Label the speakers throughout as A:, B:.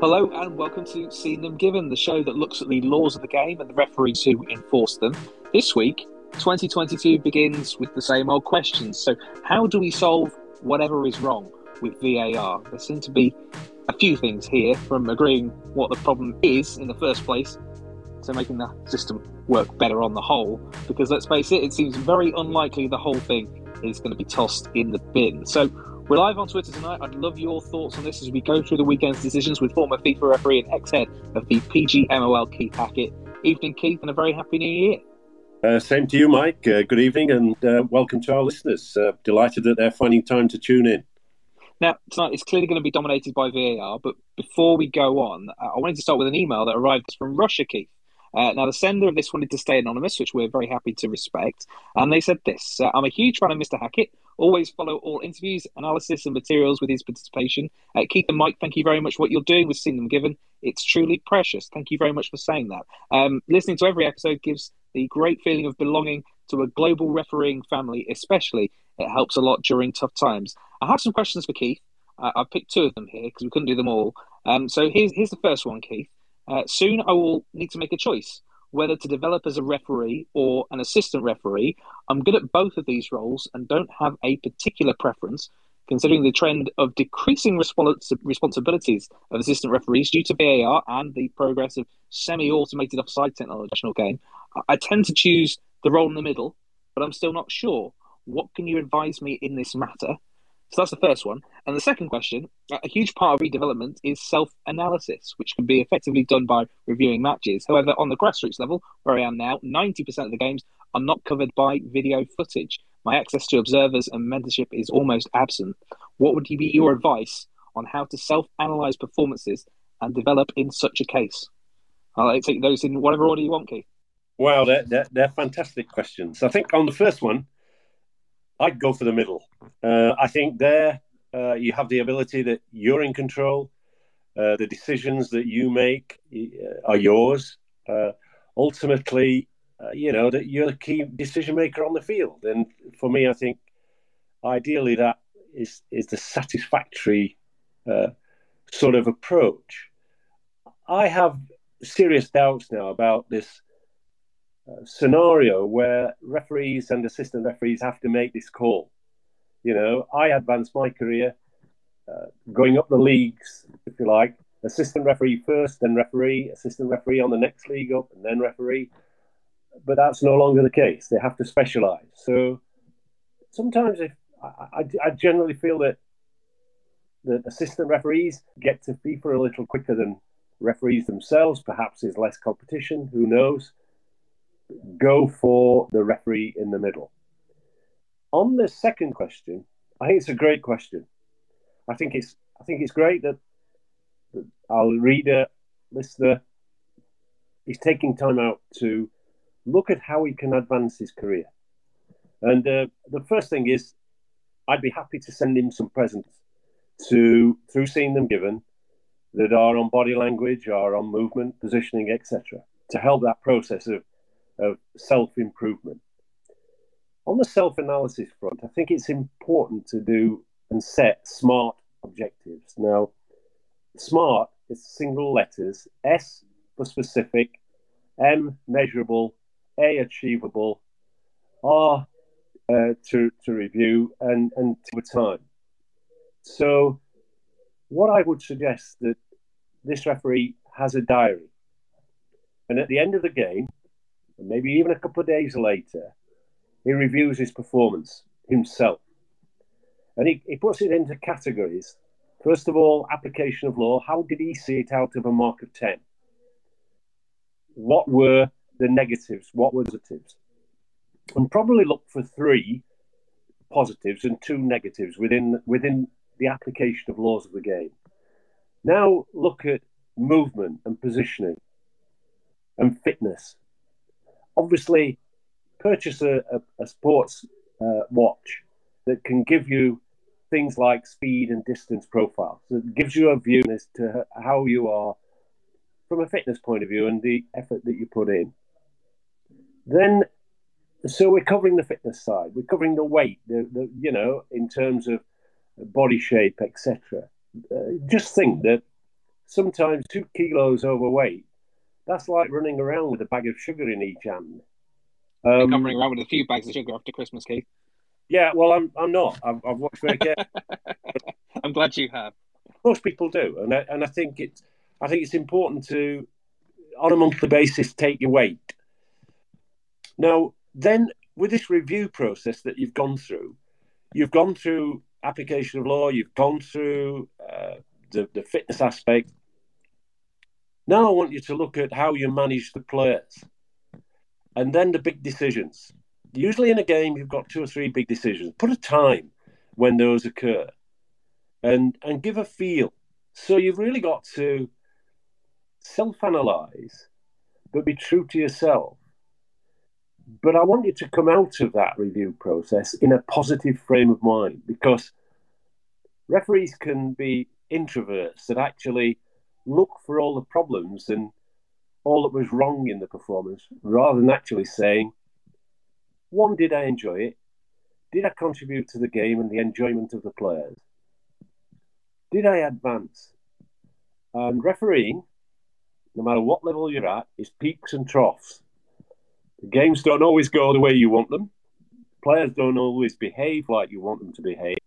A: Hello and welcome to Seen Them Given, the show that looks at the laws of the game and the referees who enforce them. This week, 2022 begins with the same old questions. So, how do we solve whatever is wrong with VAR? There seem to be a few things here from agreeing what the problem is in the first place to making the system work better on the whole. Because let's face it, it seems very unlikely the whole thing is going to be tossed in the bin. So, we're live on Twitter tonight. I'd love your thoughts on this as we go through the weekend's decisions with former FIFA referee and ex head of the PGMOL, Keith Hackett. Evening, Keith, and a very happy new year.
B: Uh, same to you, Mike. Uh, good evening and uh, welcome to our listeners. Uh, delighted that they're finding time to tune in.
A: Now, tonight is clearly going to be dominated by VAR, but before we go on, uh, I wanted to start with an email that arrived from Russia, Keith. Uh, now, the sender of this wanted to stay anonymous, which we're very happy to respect. And they said this uh, I'm a huge fan of Mr. Hackett. Always follow all interviews, analysis, and materials with his participation. Uh, Keith and Mike, thank you very much for what you're doing with Seen Them Given. It's truly precious. Thank you very much for saying that. Um, listening to every episode gives the great feeling of belonging to a global refereeing family, especially. It helps a lot during tough times. I have some questions for Keith. Uh, I've picked two of them here because we couldn't do them all. Um, so here's, here's the first one, Keith. Uh, soon I will need to make a choice whether to develop as a referee or an assistant referee. I'm good at both of these roles and don't have a particular preference, considering the trend of decreasing respons- responsibilities of assistant referees due to VAR and the progress of semi automated offside technology game. I tend to choose the role in the middle, but I'm still not sure. What can you advise me in this matter? So that's the first one. And the second question uh, a huge part of redevelopment is self analysis, which can be effectively done by reviewing matches. However, on the grassroots level, where I am now, 90% of the games are not covered by video footage. My access to observers and mentorship is almost absent. What would be your advice on how to self analyze performances and develop in such a case? I'll take those in whatever order you want, Keith.
B: Wow, they're, they're, they're fantastic questions. I think on the first one, I'd go for the middle. Uh, I think there uh, you have the ability that you're in control. Uh, the decisions that you make uh, are yours. Uh, ultimately, uh, you know that you're the key decision maker on the field. And for me, I think ideally that is is the satisfactory sort of approach. I have serious doubts now about this scenario where referees and assistant referees have to make this call. You know, I advanced my career uh, going up the leagues, if you like, assistant referee first, then referee, assistant referee on the next league up, and then referee. But that's no longer the case. They have to specialize. So sometimes, if I, I, I generally feel that the assistant referees get to FIFA a little quicker than referees themselves. Perhaps there's less competition. Who knows? Go for the referee in the middle. On the second question, I think it's a great question. I think it's I think it's great that, that our reader, listener, is taking time out to look at how he can advance his career. And uh, the first thing is, I'd be happy to send him some presents to through Seen Them Given that are on body language, are on movement, positioning, etc., to help that process of of self improvement. On the self analysis front, I think it's important to do and set SMART objectives. Now, SMART is single letters S for specific, M measurable, A achievable, R uh, to, to review, and, and to time. So, what I would suggest that this referee has a diary. And at the end of the game, and maybe even a couple of days later, he reviews his performance himself. And he, he puts it into categories. First of all, application of law. How did he see it out of a mark of 10? What were the negatives? What were the positives? And probably look for three positives and two negatives within, within the application of laws of the game. Now look at movement and positioning and fitness obviously purchase a, a, a sports uh, watch that can give you things like speed and distance profiles. So it gives you a view as to how you are from a fitness point of view and the effort that you put in. Then, so we're covering the fitness side. We're covering the weight, the, the you know, in terms of body shape, etc. Uh, just think that sometimes two kilos overweight, that's like running around with a bag of sugar in each hand.
A: Um, I'm running around with a few bags of sugar after Christmas, Keith.
B: Yeah, well, I'm I'm not. I've, I've watched very carefully.
A: I'm glad you have.
B: Most people do, and I, and I think it's I think it's important to, on a monthly basis, take your weight. Now, then, with this review process that you've gone through, you've gone through application of law, you've gone through uh, the, the fitness aspect. Now I want you to look at how you manage the players and then the big decisions. Usually in a game, you've got two or three big decisions. Put a time when those occur and, and give a feel. So you've really got to self analyze, but be true to yourself. But I want you to come out of that review process in a positive frame of mind because referees can be introverts that actually look for all the problems and all that was wrong in the performance rather than actually saying, one, did I enjoy it? Did I contribute to the game and the enjoyment of the players? Did I advance? And refereeing, no matter what level you're at, is peaks and troughs. The games don't always go the way you want them. Players don't always behave like you want them to behave.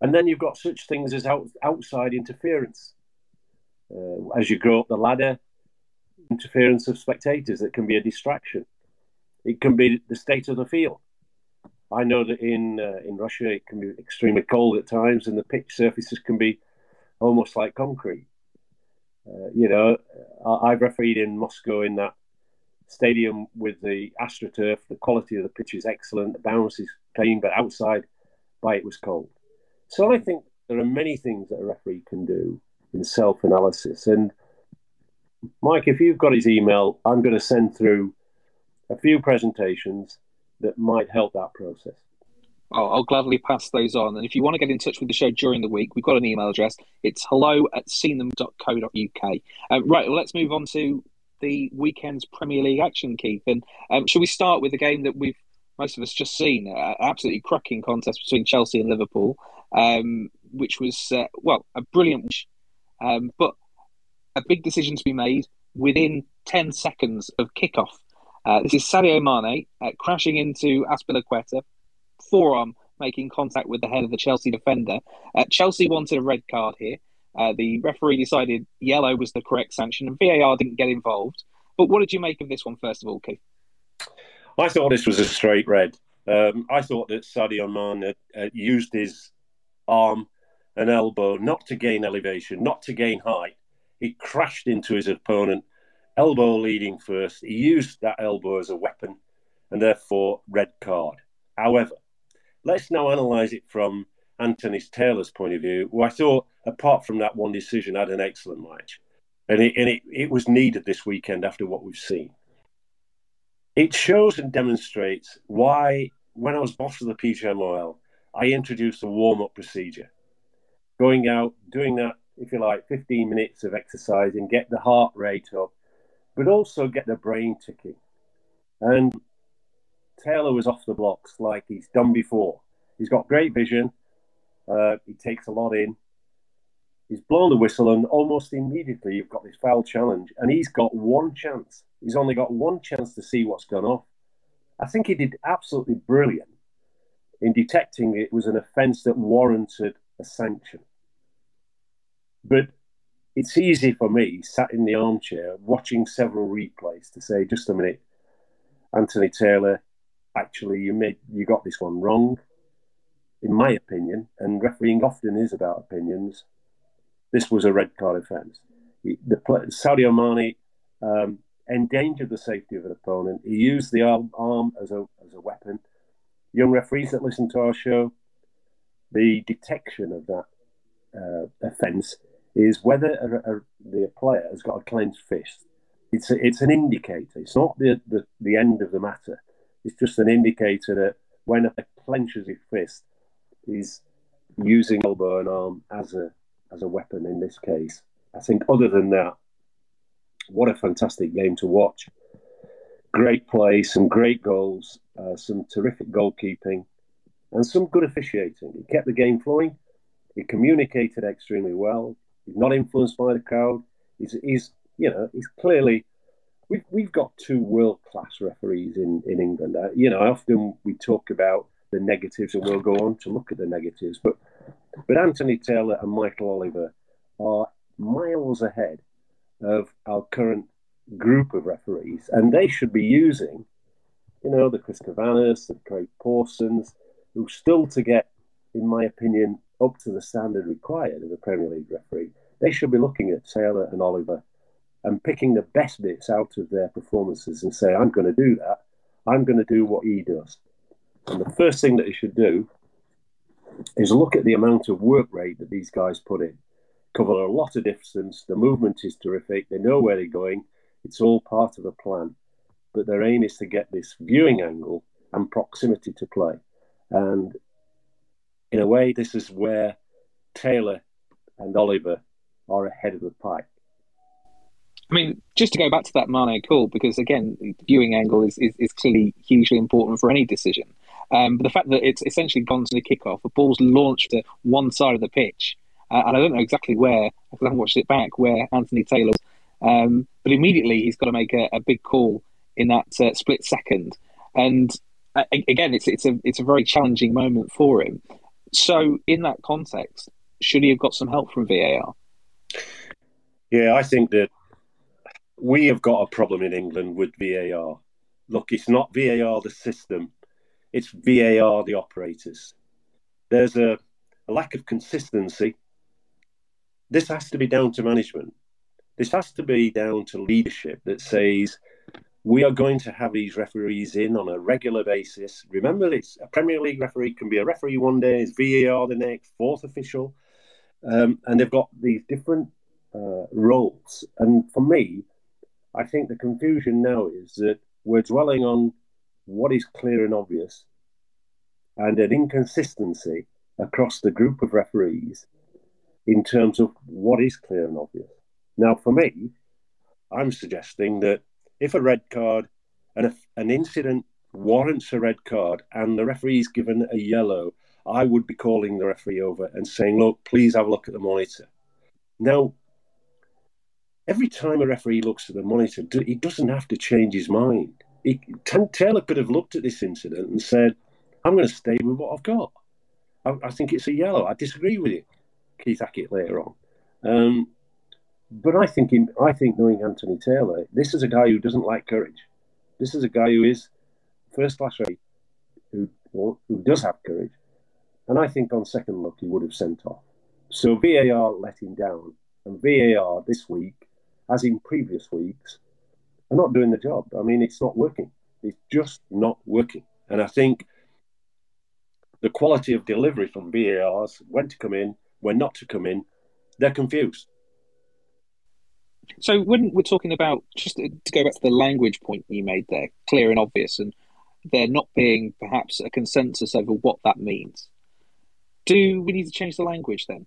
B: And then you've got such things as out, outside interference. Uh, as you go up the ladder, interference of spectators that can be a distraction. It can be the state of the field. I know that in uh, in Russia it can be extremely cold at times, and the pitch surfaces can be almost like concrete. Uh, you know, I've refereed in Moscow in that stadium with the AstroTurf. The quality of the pitch is excellent. The bounce is clean, but outside by it was cold. So I think there are many things that a referee can do in self analysis. And Mike, if you've got his email, I'm going to send through a few presentations that might help that process.
A: Oh, I'll gladly pass those on. And if you want to get in touch with the show during the week, we've got an email address. It's hello at seenthem.co.uk. Um, right, well, let's move on to the weekend's Premier League action, Keith. And um, should we start with the game that we've most of us just seen? Uh, absolutely cracking contest between Chelsea and Liverpool um, which was, uh, well, a brilliant, um, but a big decision to be made within 10 seconds of kickoff. Uh, this is Sadio Mane uh, crashing into Azpilicueta, forearm making contact with the head of the Chelsea defender. Uh, Chelsea wanted a red card here. Uh, the referee decided yellow was the correct sanction, and VAR didn't get involved. But what did you make of this one, first of all, Keith?
B: I thought this was a straight red. Um, I thought that Sadio Mane used his arm, and elbow, not to gain elevation, not to gain height. He crashed into his opponent, elbow leading first. He used that elbow as a weapon, and therefore red card. However, let's now analyse it from Anthony Taylor's point of view, who I thought, apart from that one decision, had an excellent match. And, it, and it, it was needed this weekend after what we've seen. It shows and demonstrates why, when I was boss of the PGMOL, I introduced a warm up procedure. Going out, doing that, if you like, 15 minutes of exercise and get the heart rate up, but also get the brain ticking. And Taylor was off the blocks like he's done before. He's got great vision. Uh, he takes a lot in. He's blown the whistle, and almost immediately you've got this foul challenge. And he's got one chance. He's only got one chance to see what's gone off. I think he did absolutely brilliant in detecting it was an offence that warranted a sanction. But it's easy for me, sat in the armchair, watching several replays, to say, just a minute, Anthony Taylor, actually, you made you got this one wrong. In my opinion, and refereeing often is about opinions, this was a red card offence. The Sadio Mane um, endangered the safety of an opponent. He used the arm, arm as a as a weapon young referees that listen to our show, the detection of that uh, offence is whether a, a, the player has got a clenched fist. It's a, it's an indicator. It's not the, the, the end of the matter. It's just an indicator that when a clenches his fist, he's using elbow and arm as a as a weapon in this case. I think other than that, what a fantastic game to watch great play, some great goals, uh, some terrific goalkeeping, and some good officiating. He kept the game flowing. He communicated extremely well. He's not influenced by the crowd. He's, he's you know, he's clearly. We've, we've got two world class referees in, in England. Uh, you know, often we talk about the negatives and we'll go on to look at the negatives. But, but Anthony Taylor and Michael Oliver are miles ahead of our current group of referees, and they should be using, you know, the Chris Kavanaghs, the Craig Pawsons, who still to get, in my opinion, up to the standard required of a Premier League referee. They should be looking at Taylor and Oliver and picking the best bits out of their performances and say, I'm going to do that. I'm going to do what he does. And the first thing that he should do is look at the amount of work rate that these guys put in. Cover a lot of distance. The movement is terrific. They know where they're going. It's all part of a plan. But their aim is to get this viewing angle and proximity to play. And in a way, this is where Taylor and Oliver are ahead of the pack.
A: I mean, just to go back to that Mane call, because again, viewing angle is, is, is clearly hugely important for any decision. Um, but the fact that it's essentially gone to the kickoff, the ball's launched to one side of the pitch, uh, and I don't know exactly where, because I haven't watched it back, where Anthony Taylor um, but immediately he's got to make a, a big call in that uh, split second. And uh, again, it's, it's, a, it's a very challenging moment for him. So, in that context, should he have got some help from VAR?
B: Yeah, I think that we have got a problem in England with VAR. Look, it's not VAR the system, it's VAR the operators. There's a, a lack of consistency. This has to be down to management. This has to be down to leadership that says we are going to have these referees in on a regular basis. Remember, it's a Premier League referee can be a referee one day, is VAR the next, fourth official, um, and they've got these different uh, roles. And for me, I think the confusion now is that we're dwelling on what is clear and obvious, and an inconsistency across the group of referees in terms of what is clear and obvious. Now, for me, I'm suggesting that if a red card and if an incident warrants a red card and the referee is given a yellow, I would be calling the referee over and saying, look, please have a look at the monitor. Now, every time a referee looks at the monitor, he doesn't have to change his mind. He, Taylor could have looked at this incident and said, I'm going to stay with what I've got. I, I think it's a yellow. I disagree with you, Keith Hackett, later on. Um, but I think in, I think knowing Anthony Taylor, this is a guy who doesn't like courage. This is a guy who is first class who who does have courage, and I think on second look he would have sent off. So VAR let him down, and VAR this week, as in previous weeks, are not doing the job. I mean, it's not working. It's just not working, and I think the quality of delivery from VARs, when to come in, when not to come in, they're confused.
A: So when we're talking about just to go back to the language point you made there, clear and obvious, and there not being perhaps a consensus over what that means, do we need to change the language then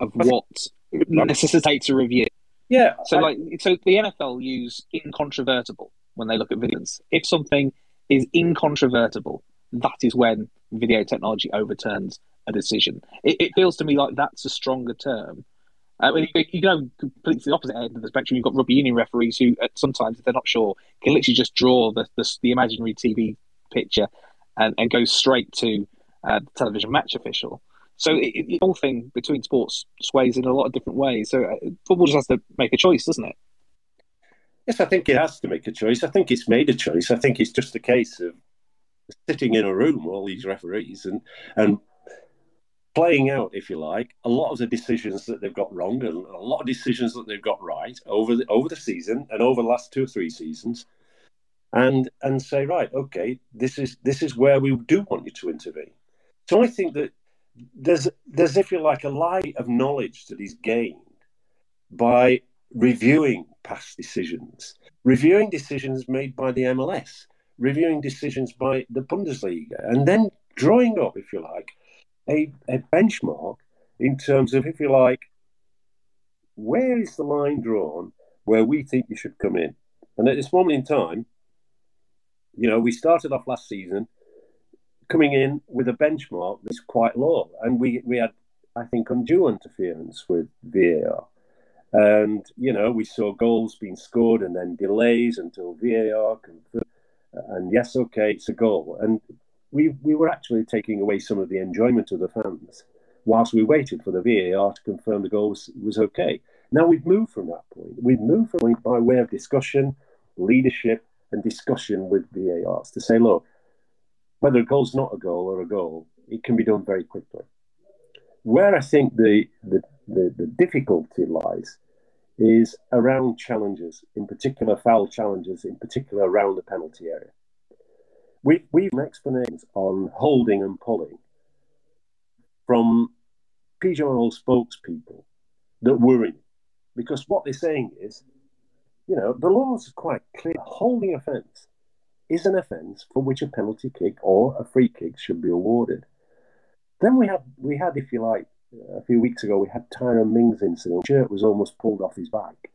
A: of what necessitates a review?
B: Yeah.
A: So I, like, so the NFL use incontrovertible when they look at videos. If something is incontrovertible, that is when video technology overturns a decision. It, it feels to me like that's a stronger term uh, you go completely the opposite end of the spectrum. You've got rugby union referees who, uh, sometimes, if they're not sure, can literally just draw the the, the imaginary TV picture and, and go straight to uh, the television match official. So it, the whole thing between sports sways in a lot of different ways. So uh, football just has to make a choice, doesn't it?
B: Yes, I think it has to make a choice. I think it's made a choice. I think it's just a case of sitting in a room, all these referees, and and playing out, if you like, a lot of the decisions that they've got wrong and a lot of decisions that they've got right over the over the season and over the last two or three seasons, and and say, right, okay, this is this is where we do want you to intervene. So I think that there's there's if you like a light of knowledge that is gained by reviewing past decisions, reviewing decisions made by the MLS, reviewing decisions by the Bundesliga, and then drawing up, if you like, a, a benchmark in terms of, if you like, where is the line drawn where we think you should come in? And at this moment in time, you know, we started off last season coming in with a benchmark that's quite low, and we we had, I think, undue interference with VAR. And, you know, we saw goals being scored and then delays until VAR confirmed. And yes, okay, it's a goal. And we, we were actually taking away some of the enjoyment of the fans whilst we waited for the VAR to confirm the goal was, was okay. Now we've moved from that point. We've moved from point by way of discussion, leadership, and discussion with VARs to say, look, whether a goal's not a goal or a goal, it can be done very quickly. Where I think the, the, the, the difficulty lies is around challenges, in particular foul challenges, in particular around the penalty area. We, we've explanations on holding and pulling from pigeonhole spokespeople that worry. Because what they're saying is, you know, the laws are quite clear. Holding offence is an offence for which a penalty kick or a free kick should be awarded. Then we had, we had, if you like, a few weeks ago, we had Tyrone Mings incident. Shirt was almost pulled off his back,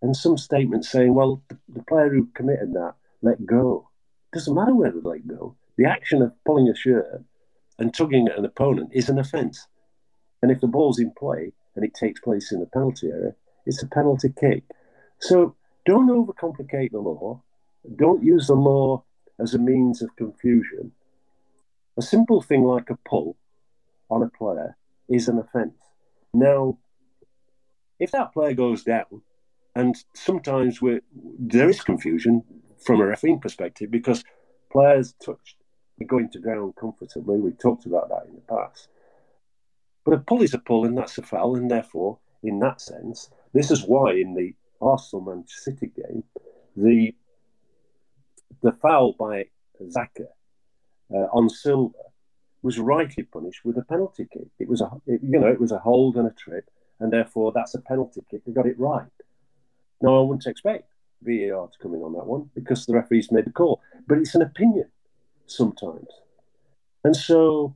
B: and some statements saying, "Well, the, the player who committed that let go." Doesn't matter where they let go. The action of pulling a shirt and tugging at an opponent is an offence. And if the ball's in play and it takes place in the penalty area, it's a penalty kick. So don't overcomplicate the law. Don't use the law as a means of confusion. A simple thing like a pull on a player is an offence. Now, if that player goes down, and sometimes there is confusion from a refereeing perspective because players touched going to ground comfortably. We've talked about that in the past. But a pull is a pull, and that's a foul, and therefore, in that sense, this is why in the Arsenal Manchester City game, the the foul by Saka uh, on Silva was rightly punished with a penalty kick. It was a it, you know it was a hold and a trip, and therefore that's a penalty kick. They got it right. Now I wouldn't expect VAR to come in on that one because the referees made the call, but it's an opinion sometimes, and so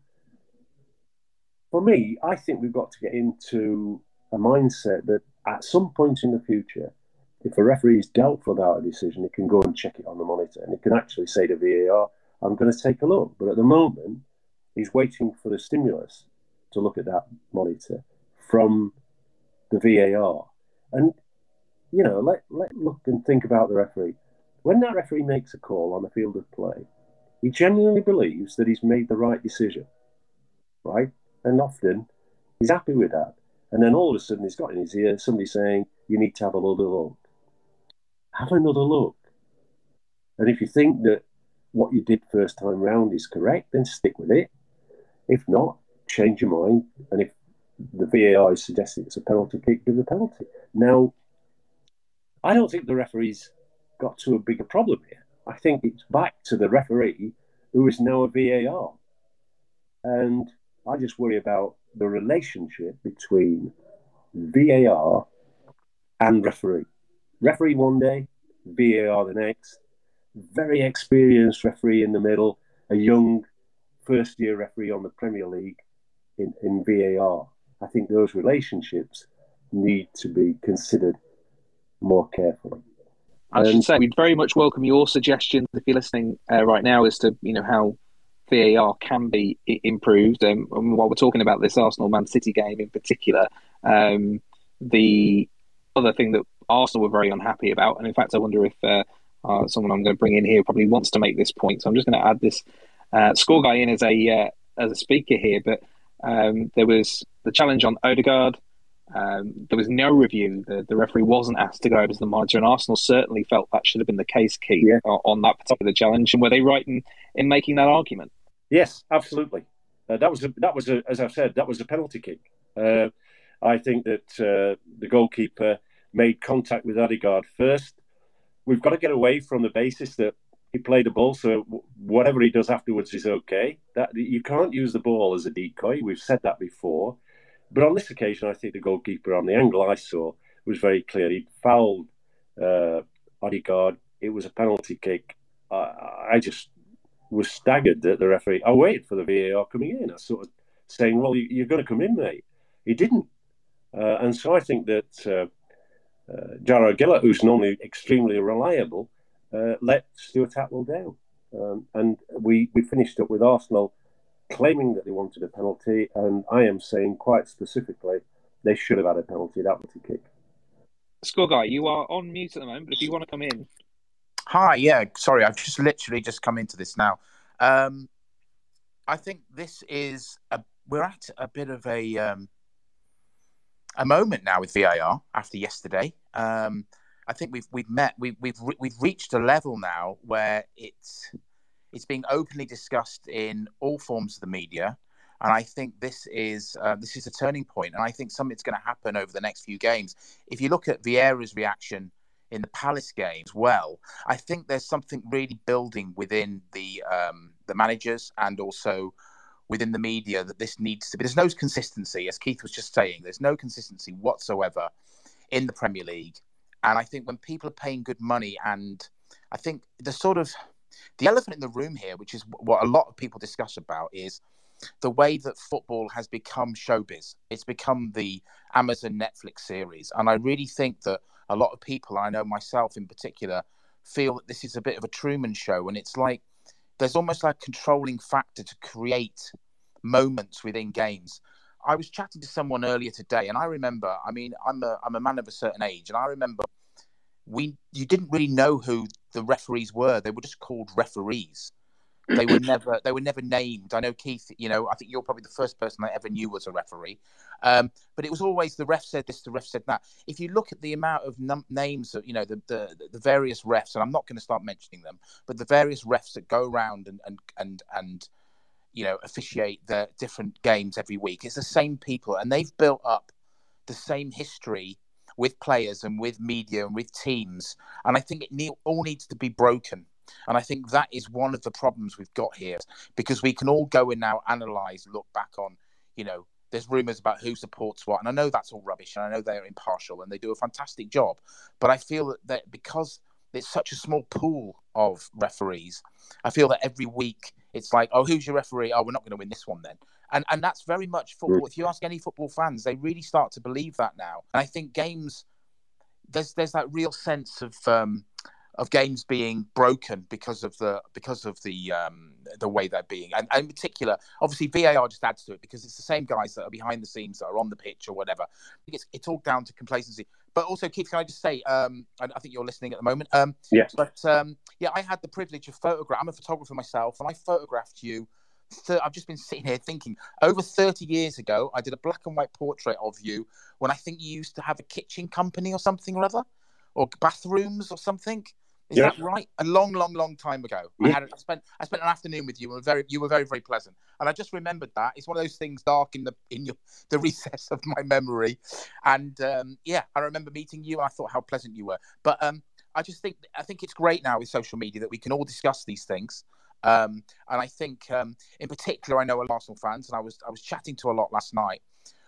B: for me, I think we've got to get into a mindset that at some point in the future, if a referee is doubtful about a decision, he can go and check it on the monitor and he can actually say to VAR, I'm going to take a look. But at the moment, he's waiting for the stimulus to look at that monitor from the VAR. And, you know, let, let look and think about the referee. When that referee makes a call on the field of play, he genuinely believes that he's made the right decision, right? And often he's happy with that. And then all of a sudden he's got in his ear somebody saying, You need to have another look. Have another look. And if you think that what you did first time round is correct, then stick with it. If not, change your mind. And if the VAR is suggesting it's a penalty kick, give the penalty. Now, I don't think the referee's got to a bigger problem here. I think it's back to the referee who is now a VAR. And I just worry about the relationship between VAR and referee. Referee one day, VAR the next. Very experienced referee in the middle, a young first year referee on the Premier League in, in VAR. I think those relationships need to be considered more carefully.
A: I should say we'd very much welcome your suggestions if you're listening uh, right now as to you know how VAR can be improved. Um, and while we're talking about this Arsenal Man City game in particular, um, the other thing that Arsenal were very unhappy about, and in fact, I wonder if uh, uh, someone I'm going to bring in here probably wants to make this point. So I'm just going to add this uh, score guy in as a uh, as a speaker here. But um, there was the challenge on Odegaard. Um, there was no review. The, the referee wasn't asked to go out as the monitor, and Arsenal certainly felt that should have been the case, Keith, yeah. on that particular challenge. And were they right in, in making that argument?
B: Yes, absolutely. Uh, that was a, that was a, as I've said, that was a penalty kick. Uh, I think that uh, the goalkeeper made contact with Odegaard first. We've got to get away from the basis that he played the ball, so whatever he does afterwards is okay. That you can't use the ball as a decoy. We've said that before. But on this occasion, I think the goalkeeper, on the angle I saw, was very clear. He fouled uh, Odegaard. It was a penalty kick. I, I just was staggered that the referee. I waited for the VAR coming in. I sort of saying, "Well, you, are going to come in, mate." He didn't, uh, and so I think that uh, uh, Gillett, who's normally extremely reliable, uh, let Stuart Atwell down, um, and we we finished up with Arsenal claiming that they wanted a penalty, and I am saying quite specifically they should have had a penalty. That was a kick.
A: Score guy, you are on mute at the moment, but if you want to come in.
C: Hi, yeah, sorry, I've just literally just come into this now. Um, I think this is a we're at a bit of a um, a moment now with VAR after yesterday. Um, I think we've we've met we, we've we've reached a level now where it's it's being openly discussed in all forms of the media, and I think this is uh, this is a turning point, and I think something's going to happen over the next few games. If you look at Vieira's reaction in the Palace games, well, I think there's something really building within the um, the managers and also within the media that this needs to be. There's no consistency, as Keith was just saying. There's no consistency whatsoever in the Premier League, and I think when people are paying good money, and I think the sort of the elephant in the room here, which is what a lot of people discuss about, is the way that football has become showbiz. It's become the Amazon Netflix series, and I really think that a lot of people, I know myself in particular, feel that this is a bit of a Truman show, and it's like there's almost like a controlling factor to create moments within games. I was chatting to someone earlier today, and I remember. I mean, I'm a I'm a man of a certain age, and I remember we you didn't really know who the referees were. They were just called referees. They were never they were never named. I know Keith. You know, I think you're probably the first person I ever knew was a referee. Um, but it was always the ref said this, the ref said that. If you look at the amount of num- names, you know, the, the the various refs, and I'm not going to start mentioning them, but the various refs that go around and and and and you know officiate the different games every week, it's the same people, and they've built up the same history with players and with media and with teams. And I think it all needs to be broken. And I think that is one of the problems we've got here because we can all go and now analyze, look back on, you know, there's rumors about who supports what. And I know that's all rubbish and I know they're impartial and they do a fantastic job. But I feel that, that because it's such a small pool of referees, I feel that every week it's like, oh, who's your referee? Oh, we're not going to win this one then. And and that's very much football. If you ask any football fans, they really start to believe that now. And I think games, there's there's that real sense of um, of games being broken because of the because of the um, the way they're being, and, and, in particular, obviously VAR just adds to it because it's the same guys that are behind the scenes that are on the pitch or whatever. It's it's all down to complacency. But also, Keith, can I just say, um, I, I, think you're listening at the moment. Um,
B: yeah.
C: But um, yeah, I had the privilege of photograph. I'm a photographer myself, and I photographed you. Th- I've just been sitting here thinking. Over 30 years ago, I did a black and white portrait of you when I think you used to have a kitchen company or something or other, or bathrooms or something. Is yeah. that right? A long, long, long time ago. Yeah. I had I spent I spent an afternoon with you and very you were very, very pleasant. And I just remembered that. It's one of those things dark in the in your the recess of my memory. And um, yeah, I remember meeting you and I thought how pleasant you were. But um, I just think I think it's great now with social media that we can all discuss these things. Um, and I think um, in particular I know a Arsenal fans and I was I was chatting to a lot last night.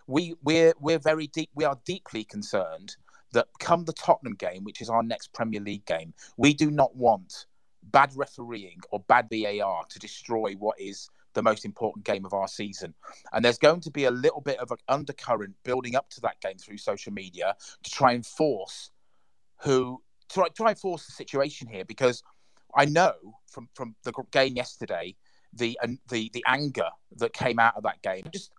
C: We we're we're very deep we are deeply concerned that come the Tottenham game, which is our next Premier League game, we do not want bad refereeing or bad VAR to destroy what is the most important game of our season. And there's going to be a little bit of an undercurrent building up to that game through social media to try and force who try try and force the situation here because I know from from the game yesterday the the the anger that came out of that game. I'm Just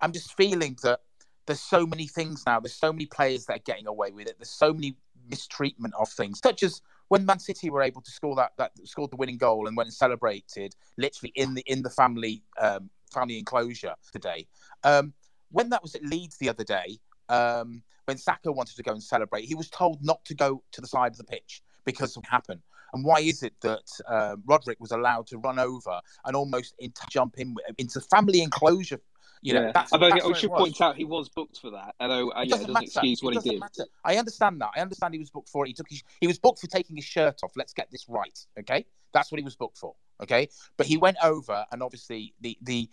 C: I'm just feeling that there's so many things now. There's so many players that are getting away with it. There's so many mistreatment of things, such as when Man City were able to score that that scored the winning goal and went and celebrated literally in the in the family um, family enclosure today. Um, when that was at Leeds the other day, um, when Saka wanted to go and celebrate, he was told not to go to the side of the pitch because it happened. And why is it that uh, Roderick was allowed to run over and almost in, jump in into family enclosure you know, yeah. that's,
A: Although that's I should point out he was booked for that. Although uh, yeah, it doesn't, doesn't excuse what
C: he
A: did.
C: Matter. I understand that. I understand he was booked for it. He took his, he was booked for taking his shirt off. Let's get this right. Okay, that's what he was booked for. Okay, but he went over and obviously the the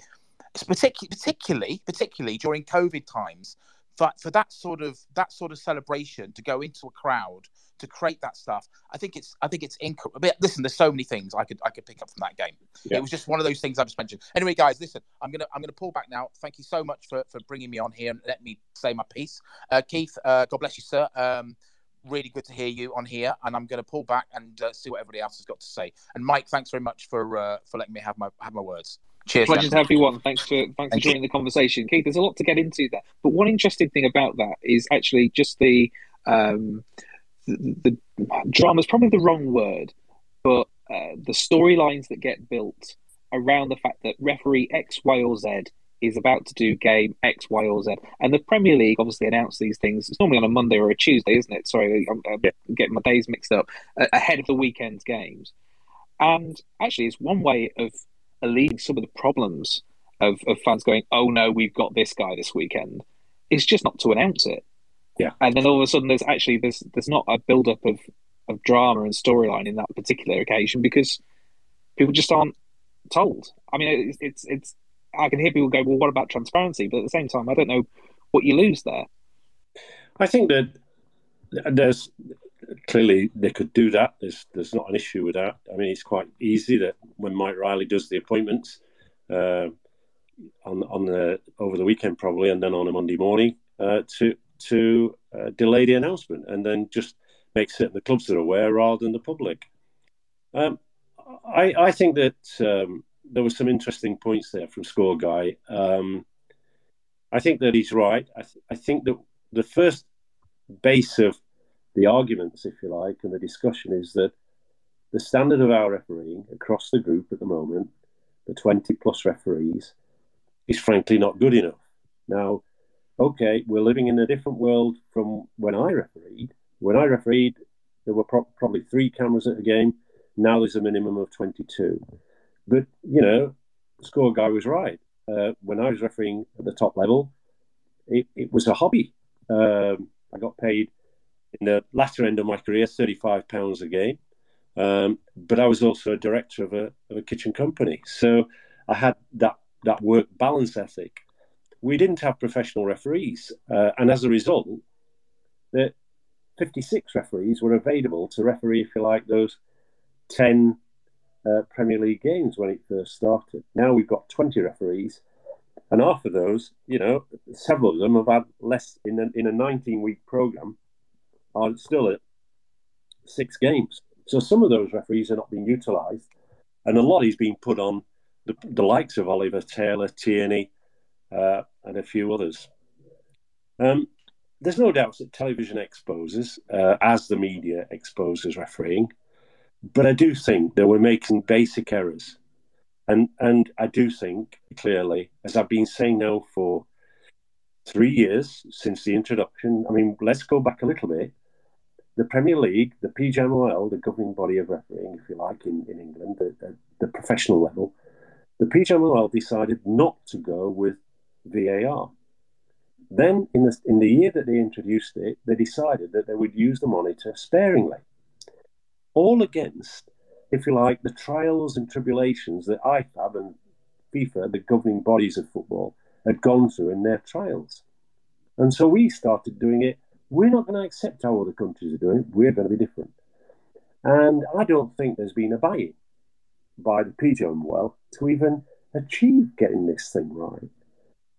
C: particularly particularly particularly during COVID times, for, for that sort of that sort of celebration to go into a crowd to create that stuff. I think it's I think it's inc- but listen, there's so many things I could I could pick up from that game. Yeah. It was just one of those things I just mentioned. Anyway, guys, listen, I'm gonna I'm gonna pull back now. Thank you so much for for bringing me on here and let me say my piece. Uh, Keith, uh, God bless you, sir. Um, really good to hear you on here, and I'm going to pull back and uh, see what everybody else has got to say. And Mike, thanks very much for uh, for letting me have my have my words. Cheers.
A: Pleasure to have you on. Thanks for thanks Thank for joining you. the conversation, Keith. There's a lot to get into there, but one interesting thing about that is actually just the Um, the, the drama is probably the wrong word, but uh, the storylines that get built around the fact that referee X, Y, or Z is about to do game X, Y, or Z. And the Premier League obviously announced these things. It's normally on a Monday or a Tuesday, isn't it? Sorry, I'm, I'm getting my days mixed up ahead of the weekend's games. And actually, it's one way of alleviating some of the problems of, of fans going, oh no, we've got this guy this weekend. It's just not to announce it.
B: Yeah.
A: And then all of a sudden, there's actually there's there's not a build up of of drama and storyline in that particular occasion because people just aren't told. I mean, it's, it's, it's I can hear people go, well, what about transparency? But at the same time, I don't know what you lose there.
B: I think that there's clearly they could do that. There's there's not an issue with that. I mean, it's quite easy that when Mike Riley does the appointments uh, on on the over the weekend probably, and then on a Monday morning uh, to to uh, delay the announcement and then just make certain the clubs are aware rather than the public. Um, I, I think that um, there were some interesting points there from Score Guy. Um, I think that he's right. I, th- I think that the first base of the arguments, if you like, and the discussion is that the standard of our refereeing across the group at the moment, the 20 plus referees, is frankly not good enough. Now, okay, we're living in a different world from when I refereed. When I refereed, there were pro- probably three cameras at a game. Now there's a minimum of 22. But, you know, score guy was right. Uh, when I was refereeing at the top level, it, it was a hobby. Um, I got paid in the latter end of my career £35 a game. Um, but I was also a director of a, of a kitchen company. So I had that, that work balance ethic. We didn't have professional referees. Uh, and as a result, the 56 referees were available to referee, if you like, those 10 uh, Premier League games when it first started. Now we've got 20 referees, and half of those, you know, several of them have had less in a, in a 19 week program, are still at six games. So some of those referees are not being utilised, and a lot is being put on the, the likes of Oliver Taylor, Tierney, uh, and a few others. Um, there's no doubt that television exposes, uh, as the media exposes refereeing, but I do think that we're making basic errors. And, and I do think clearly, as I've been saying now for three years since the introduction, I mean, let's go back a little bit. The Premier League, the PGMOL, the governing body of refereeing, if you like, in, in England, the, the, the professional level, the PGMOL decided not to go with VAR. Then, in the, in the year that they introduced it, they decided that they would use the monitor sparingly all against, if you like, the trials and tribulations that IFAB and FIFA, the governing bodies of football, had gone through in their trials. And so we started doing it. We're not going to accept how other countries are doing it. We're going to be different. And I don't think there's been a buy-in by the PGMOL to even achieve getting this thing right.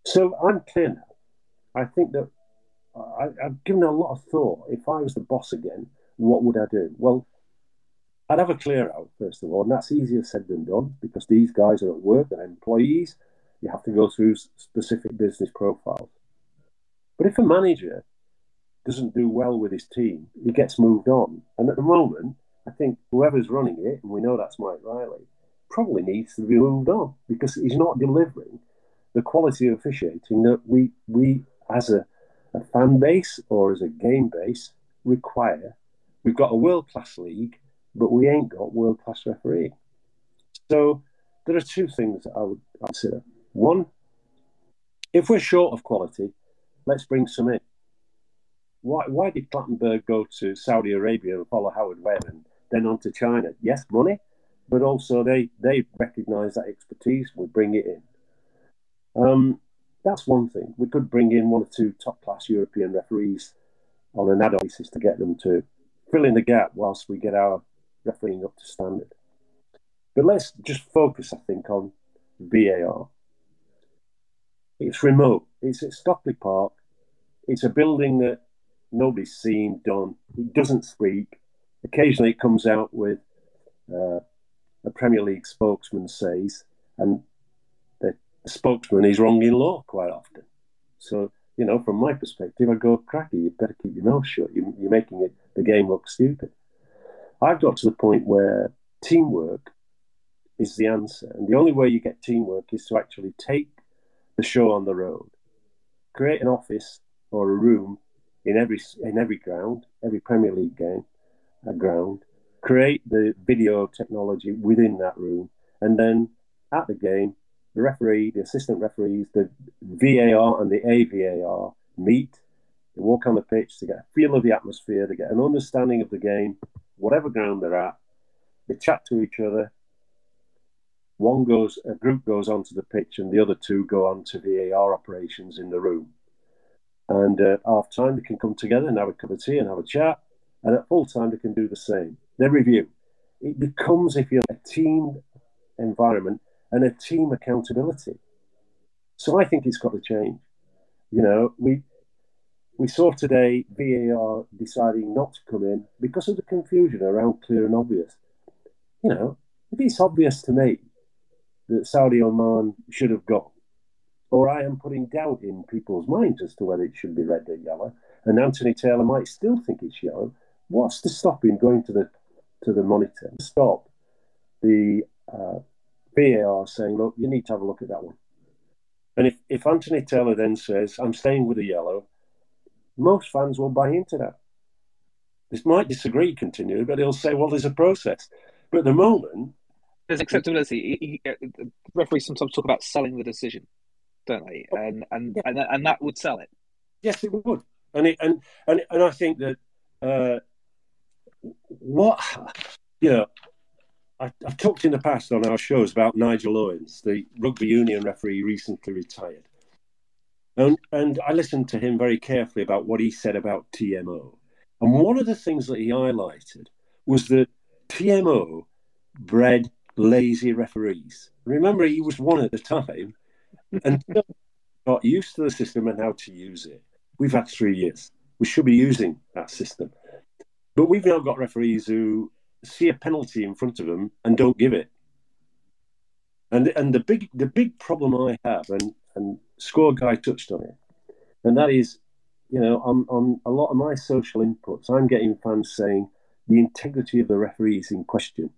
B: So I'm clear now. I think that uh, I, have given a lot of thought. If I was the boss again, what would I do? Well, I'd have a clear out, first of all, and that's easier said than done because these guys are at work, they're employees. You have to go through specific business profiles. But if a manager doesn't do well with his team, he gets moved on. And at the moment, I think whoever's running it, and we know that's Mike Riley, probably needs to be moved on because he's not delivering the quality of officiating that we, we as a, a fan base or as a game base, require. We've got a world class league but we ain't got world class referee. So there are two things I would consider. One, if we're short of quality, let's bring some in. Why, why did Clattenburg go to Saudi Arabia and follow Howard Webb and then on to China? Yes, money, but also they, they recognise that expertise, we bring it in. Um, that's one thing. We could bring in one or two top class European referees on an ad hoc basis to get them to fill in the gap whilst we get our refereeing up to standard. But let's just focus, I think, on VAR. It's remote. It's at Stockley Park. It's a building that nobody's seen, done. It doesn't speak. Occasionally, it comes out with uh, a Premier League spokesman says, and spokesman is wrong in law quite often. So you know, from my perspective, I go, cracky, you better keep your mouth shut. You, you're making it the game look stupid. I've got to the point where teamwork is the answer. And the only way you get teamwork is to actually take the show on the road, create an office or a room in every in every ground, every Premier League game, a ground, create the video technology within that room, and then at the game, the referee, the assistant referees, the VAR and the AVAR meet. They walk on the pitch to get a feel of the atmosphere, to get an understanding of the game, whatever ground they're at. They chat to each other, one goes, a group goes onto the pitch, and the other two go on to VAR operations in the room. And at half time, they can come together and have a cup of tea and have a chat. And at full time, they can do the same. They review. It becomes, if you're a team environment and a team accountability. So I think it's got to change. You know, we we saw today VAR deciding not to come in because of the confusion around clear and obvious. You know, if it's obvious to me that Sadio Mané should have gone. Or I am putting doubt in people's minds as to whether it should be red or yellow. And Anthony Taylor might still think it's yellow. What's to stop him going to the to the monitor stop the uh, VAR saying, look, you need to have a look at that one. And if, if Anthony Taylor then says, I'm staying with the yellow, most fans will buy into that. This might disagree continually, but he'll say, well, there's a process. But at the moment,
A: there's acceptability. Uh, referees sometimes talk about selling the decision, don't they? Oh, and and yeah. and, and that would sell it.
B: Yes, it would. And it, and and and I think that uh, what you know, I, have talked in the past on our shows about Nigel Owens, the rugby union referee, recently retired, and and I listened to him very carefully about what he said about TMO, and one of the things that he highlighted was that TMO bred lazy referees. Remember, he was one at the time and got used to the system and how to use it. We've had three years. We should be using that system. But we've now got referees who see a penalty in front of them and don't give it. And and the big the big problem I have, and and Score Guy touched on it, and that is, you know, on on a lot of my social inputs, I'm getting fans saying the integrity of the referee is in question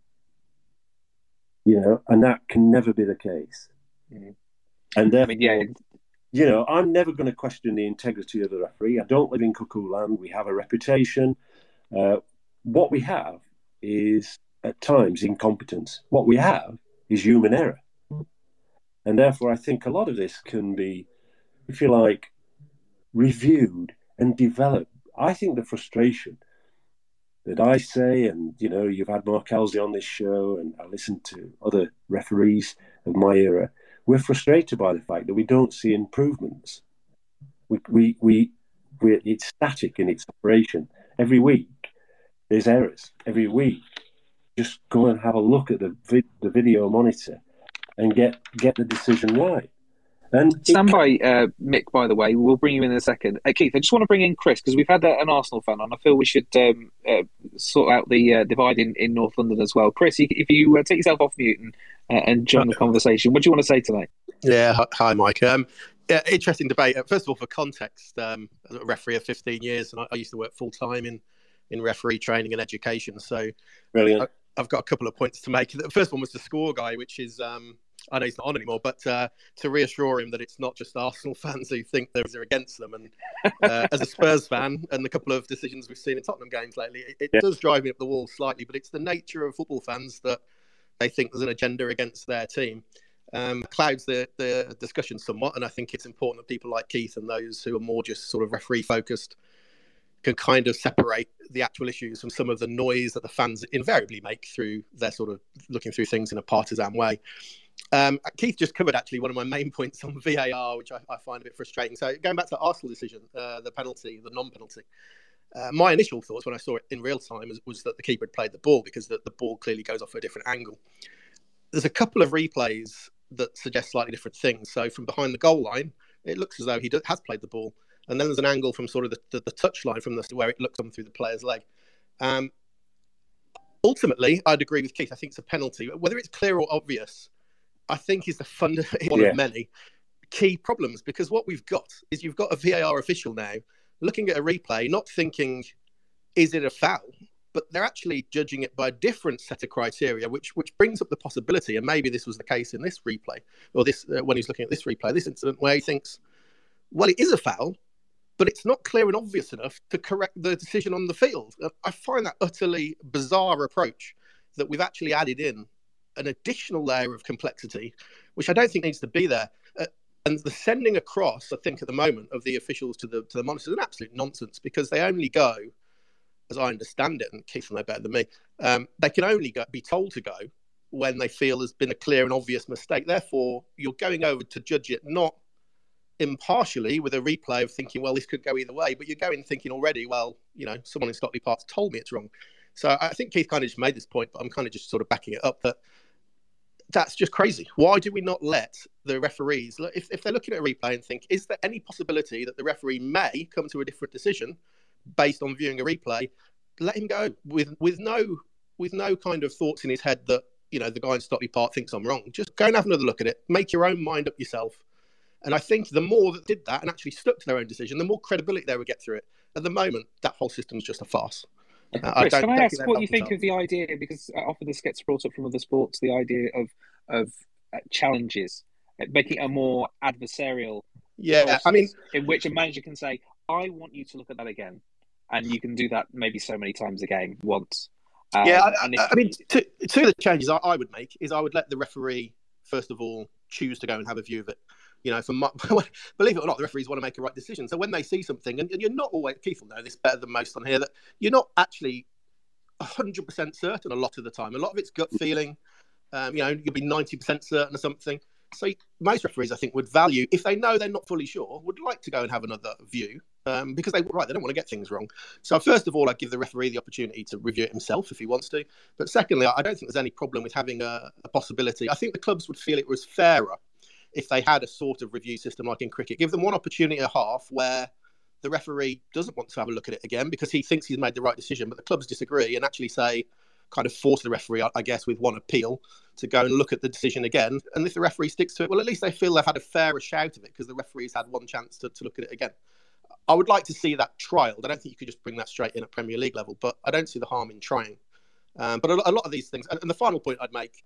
B: you know, and that can never be the case. Mm. And therefore, I mean, yeah. you know, I'm never going to question the integrity of the referee. I don't live in cuckoo land. We have a reputation. Uh, what we have is at times incompetence. What we have is human error. And therefore, I think a lot of this can be, if you like, reviewed and developed. I think the frustration that I say, and you know, you've had Mark Halsey on this show, and I listen to other referees of my era. We're frustrated by the fact that we don't see improvements. We, we, we, we it's static in its operation. Every week, there's errors. Every week, just go and have a look at the vid- the video monitor and get get the decision right.
A: And stand by, uh, Mick. By the way, we'll bring you in, in a second. Uh, Keith, I just want to bring in Chris because we've had uh, an Arsenal fan on. I feel we should um, uh, sort out the uh, divide in, in North London as well. Chris, if you uh, take yourself off mute and, and join the conversation, what do you want to say tonight?
D: Yeah, hi, Mike. Um, yeah, interesting debate. First of all, for context, um, as a referee of 15 years, and I, I used to work full time in in referee training and education. So,
B: brilliant. I,
D: I've got a couple of points to make. The first one was the score guy, which is um, I know he's not on anymore, but uh, to reassure him that it's not just Arsenal fans who think those are against them. And uh, as a Spurs fan, and the couple of decisions we've seen in Tottenham games lately, it, it yeah. does drive me up the wall slightly. But it's the nature of football fans that they think there's an agenda against their team. Um, clouds the, the discussion somewhat, and I think it's important that people like Keith and those who are more just sort of referee focused can kind of separate the actual issues from some of the noise that the fans invariably make through their sort of looking through things in a partisan way. Um, Keith just covered actually one of my main points on VAR, which I, I find a bit frustrating. So going back to the Arsenal decision, uh, the penalty, the non-penalty. Uh, my initial thoughts when I saw it in real time was, was that the keeper had played the ball because the, the ball clearly goes off a different angle. There's a couple of replays that suggest slightly different things. So from behind the goal line, it looks as though he has played the ball, and then there's an angle from sort of the, the, the touch line from the where it looks on through the player's leg. Um, ultimately, I'd agree with Keith. I think it's a penalty. Whether it's clear or obvious, I think is the fund one yeah. of many. key problems because what we've got is you've got a VAR official now looking at a replay, not thinking, is it a foul? But they're actually judging it by a different set of criteria, which which brings up the possibility, and maybe this was the case in this replay, or this uh, when he's looking at this replay, this incident where he thinks, well, it is a foul, but it's not clear and obvious enough to correct the decision on the field. I find that utterly bizarre approach that we've actually added in an additional layer of complexity, which I don't think needs to be there. Uh, and the sending across, I think, at the moment of the officials to the to the monitors is an absolute nonsense because they only go, as I understand it, and Keith will know better than me, um, they can only go, be told to go when they feel there's been a clear and obvious mistake. Therefore, you're going over to judge it not impartially with a replay of thinking, well, this could go either way, but you're going thinking already, well, you know, someone in Stockley Park told me it's wrong. So I think Keith kind of just made this point, but I'm kind of just sort of backing it up that that's just crazy. Why do we not let the referees, if, if they're looking at a replay and think, is there any possibility that the referee may come to a different decision based on viewing a replay? Let him go with with no with no kind of thoughts in his head that you know the guy in Stockley Park thinks I'm wrong. Just go and have another look at it. Make your own mind up yourself. And I think the more that did that and actually stuck to their own decision, the more credibility they would get through it. At the moment, that whole system is just a farce.
A: Uh, Chris, I can I ask what you think of the idea? Because often this gets brought up from other sports, the idea of of uh, challenges, uh, making a more adversarial.
D: Yeah, I mean,
A: in which a manager can say, "I want you to look at that again," and you can do that maybe so many times a game once.
D: Um, yeah, I, if... I, mean, two, two of the changes I, I would make is I would let the referee first of all choose to go and have a view of it you know, from my, believe it or not, the referees want to make a right decision. So when they see something, and, and you're not always, Keith will know this better than most on here, that you're not actually 100% certain a lot of the time. A lot of it's gut feeling. Um, you know, you'll be 90% certain of something. So most referees, I think, would value if they know they're not fully sure, would like to go and have another view um, because they right they don't want to get things wrong. So first of all, I'd give the referee the opportunity to review it himself if he wants to. But secondly, I don't think there's any problem with having a, a possibility. I think the clubs would feel it was fairer if they had a sort of review system like in cricket, give them one opportunity a half where the referee doesn't want to have a look at it again because he thinks he's made the right decision, but the clubs disagree and actually say, kind of force the referee, I guess, with one appeal to go and look at the decision again. And if the referee sticks to it, well, at least they feel they've had a fairer shout of it because the referee's had one chance to, to look at it again. I would like to see that trialed. I don't think you could just bring that straight in at Premier League level, but I don't see the harm in trying. Um, but a, a, lot of these things, and, and the final point I'd make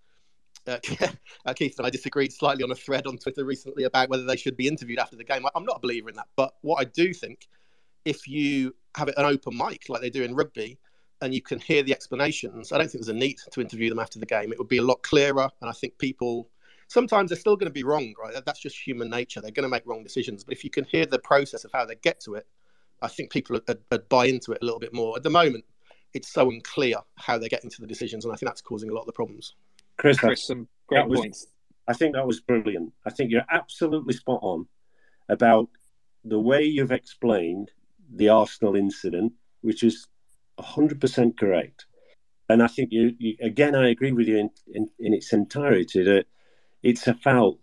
D: uh, uh, Keith and I disagreed slightly on a thread on Twitter recently about whether they should be interviewed after the game. I'm not a believer in that, but what I do think, if you have an open mic like they do in rugby, and you can hear the explanations, I don't think there's a need to interview them after the game. It would be a lot clearer, and I think people sometimes they're still going to be wrong, right? That's just human nature. They're going to make wrong decisions, but if you can hear the process of how they get to it, I think people would buy into it a little bit more. At the moment, it's so unclear how they're getting to the decisions, and I think that's causing a lot of the problems.
B: Chris, Chris some great was, points. I think that was brilliant. I think you're absolutely spot on about the way you've explained the Arsenal incident, which is 100% correct. And I think you, you again, I agree with you in, in, in, its entirety that it's a foul.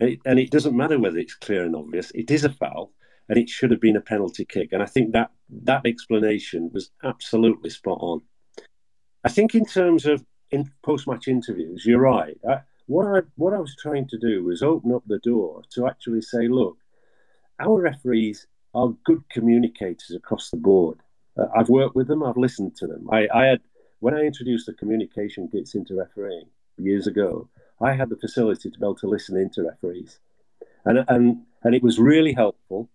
B: And it, and it doesn't matter whether it's clear and obvious, it is a foul and it should have been a penalty kick. And I think that that explanation was absolutely spot on. I think in terms of in post-match interviews, you're right. I, what I what I was trying to do was open up the door to actually say, look, our referees are good communicators across the board. Uh, I've worked with them. I've listened to them. I, I had when I introduced the communication kits into refereeing years ago. I had the facility to be able to listen into referees, and and and it was really helpful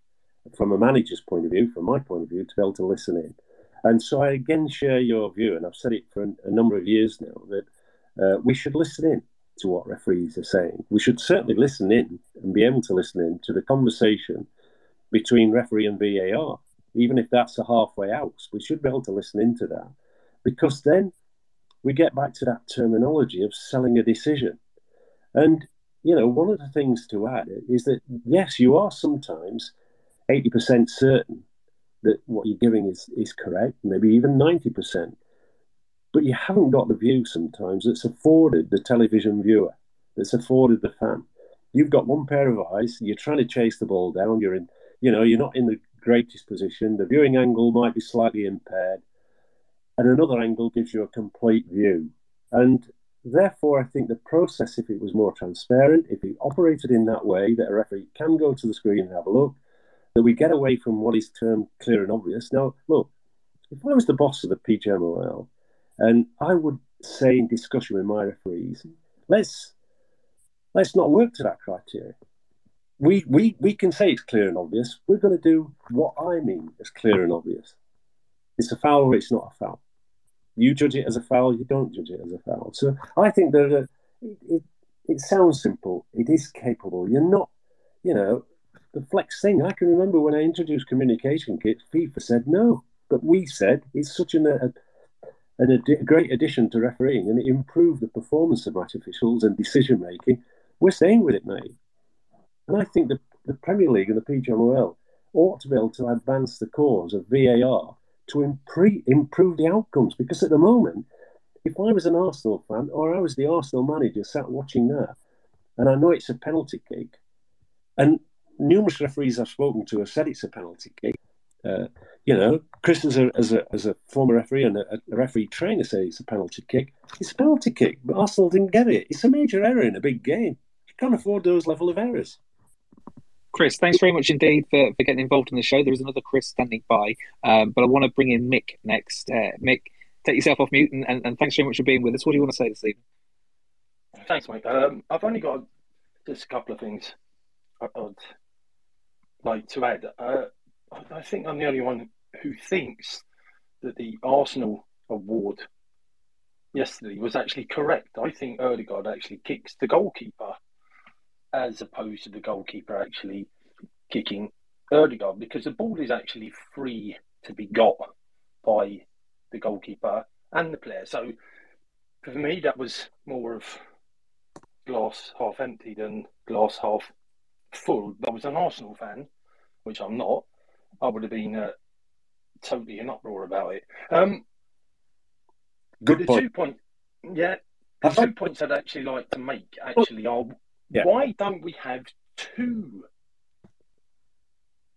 B: from a manager's point of view, from my point of view, to be able to listen in. And so I again share your view, and I've said it for a, number of years now, that uh, we should listen in to what referees are saying. We should certainly listen in and be able to listen in to the conversation between referee and VAR, even if that's a halfway out. We should be able to listen into that because then we get back to that terminology of selling a decision. And, you know, one of the things to add is that, yes, you are sometimes 80% certain that what you're giving is, is correct, maybe even 90%. But you haven't got the view sometimes that's afforded the television viewer, that's afforded the fan. You've got one pair of eyes, you're trying to chase the ball down, you're in, you know, you're not in the greatest position, the viewing angle might be slightly impaired, and another angle gives you a complete view. And therefore, I think the process, if it was more transparent, if it operated in that way, that a referee can go to the screen and have a look, that we get away from what is termed clear and obvious. Now, look, if I was the boss of the PGMOL, and I would say in discussion with my referees, let's let's not work to that criteria. We we we can say it's clear and obvious. We're going to do what I mean as clear and obvious. It's a foul or it's not a foul. You judge it as a foul. You don't judge it as a foul. So I think that uh, it, it, it sounds simple. It is capable. You're not, you know, the flex thing. I can remember when I introduced communication kits, FIFA said no, but we said it's such an, a, an a great addition to refereeing, and it improved the performance of match officials and decision making. We're staying with it, mate. And I think the, the Premier League and the PGMOL ought to be able to advance the cause of VAR to improve, improve the outcomes. Because at the moment, if I was an Arsenal fan or I was the Arsenal manager sat watching that, and I know it's a penalty kick, and numerous referees I've spoken to have said it's a penalty kick. Uh, you know, Chris, as a, as a, as a former referee and a, a, referee trainer, say it's a penalty kick. It's a penalty kick, but Arsenal didn't get it. It's a major error in a big game. You can't afford those level of errors.
A: Chris, thanks very much indeed for, for getting involved in the show. There is another Chris standing by, um, but I want to bring in Mick next. Uh, Mick, take yourself off mute, and, and, and, thanks very much for being with us. What do you want to say this evening?
E: Thanks, mate. Um, I've only got just a couple of things I'd like to add. Uh, I think I'm the only one who thinks that the Arsenal award yesterday was actually correct. I think Odegaard actually kicks the goalkeeper as opposed to the goalkeeper actually kicking Odegaard because the ball is actually free to be got by the goalkeeper and the player. So for me, that was more of glass half empty than glass half full. I was an Arsenal fan, which I'm not. I would have been uh, totally in uproar about it. Um,
B: Good
E: the
B: point.
E: two point, yeah, the two points I'd actually like to make actually are yeah. why don't we have two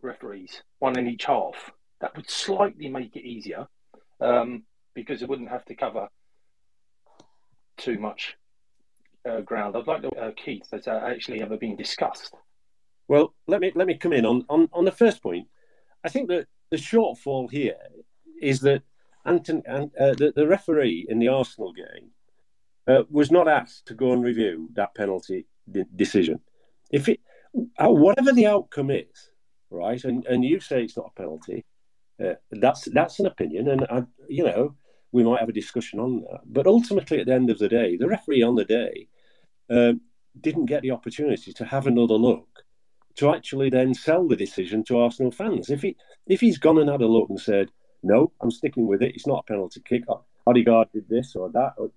E: referees, one in each half? That would slightly make it easier um, because it wouldn't have to cover too much uh, ground. I'd like to, uh, Keith, has that actually ever been discussed?
B: Well, let me let me come in on, on, on the first point. I think that the shortfall here is that Anton, uh, the, the referee in the Arsenal game uh, was not asked to go and review that penalty decision. If it, uh, whatever the outcome is, right, and, and you say it's not a penalty, uh, that's that's an opinion, and I, you know we might have a discussion on that. But ultimately, at the end of the day, the referee on the day uh, didn't get the opportunity to have another look to actually then sell the decision to Arsenal fans. If he if he's gone and had a look and said, "No, I'm sticking with it. It's not a penalty kick. Odegaard did this or that," or,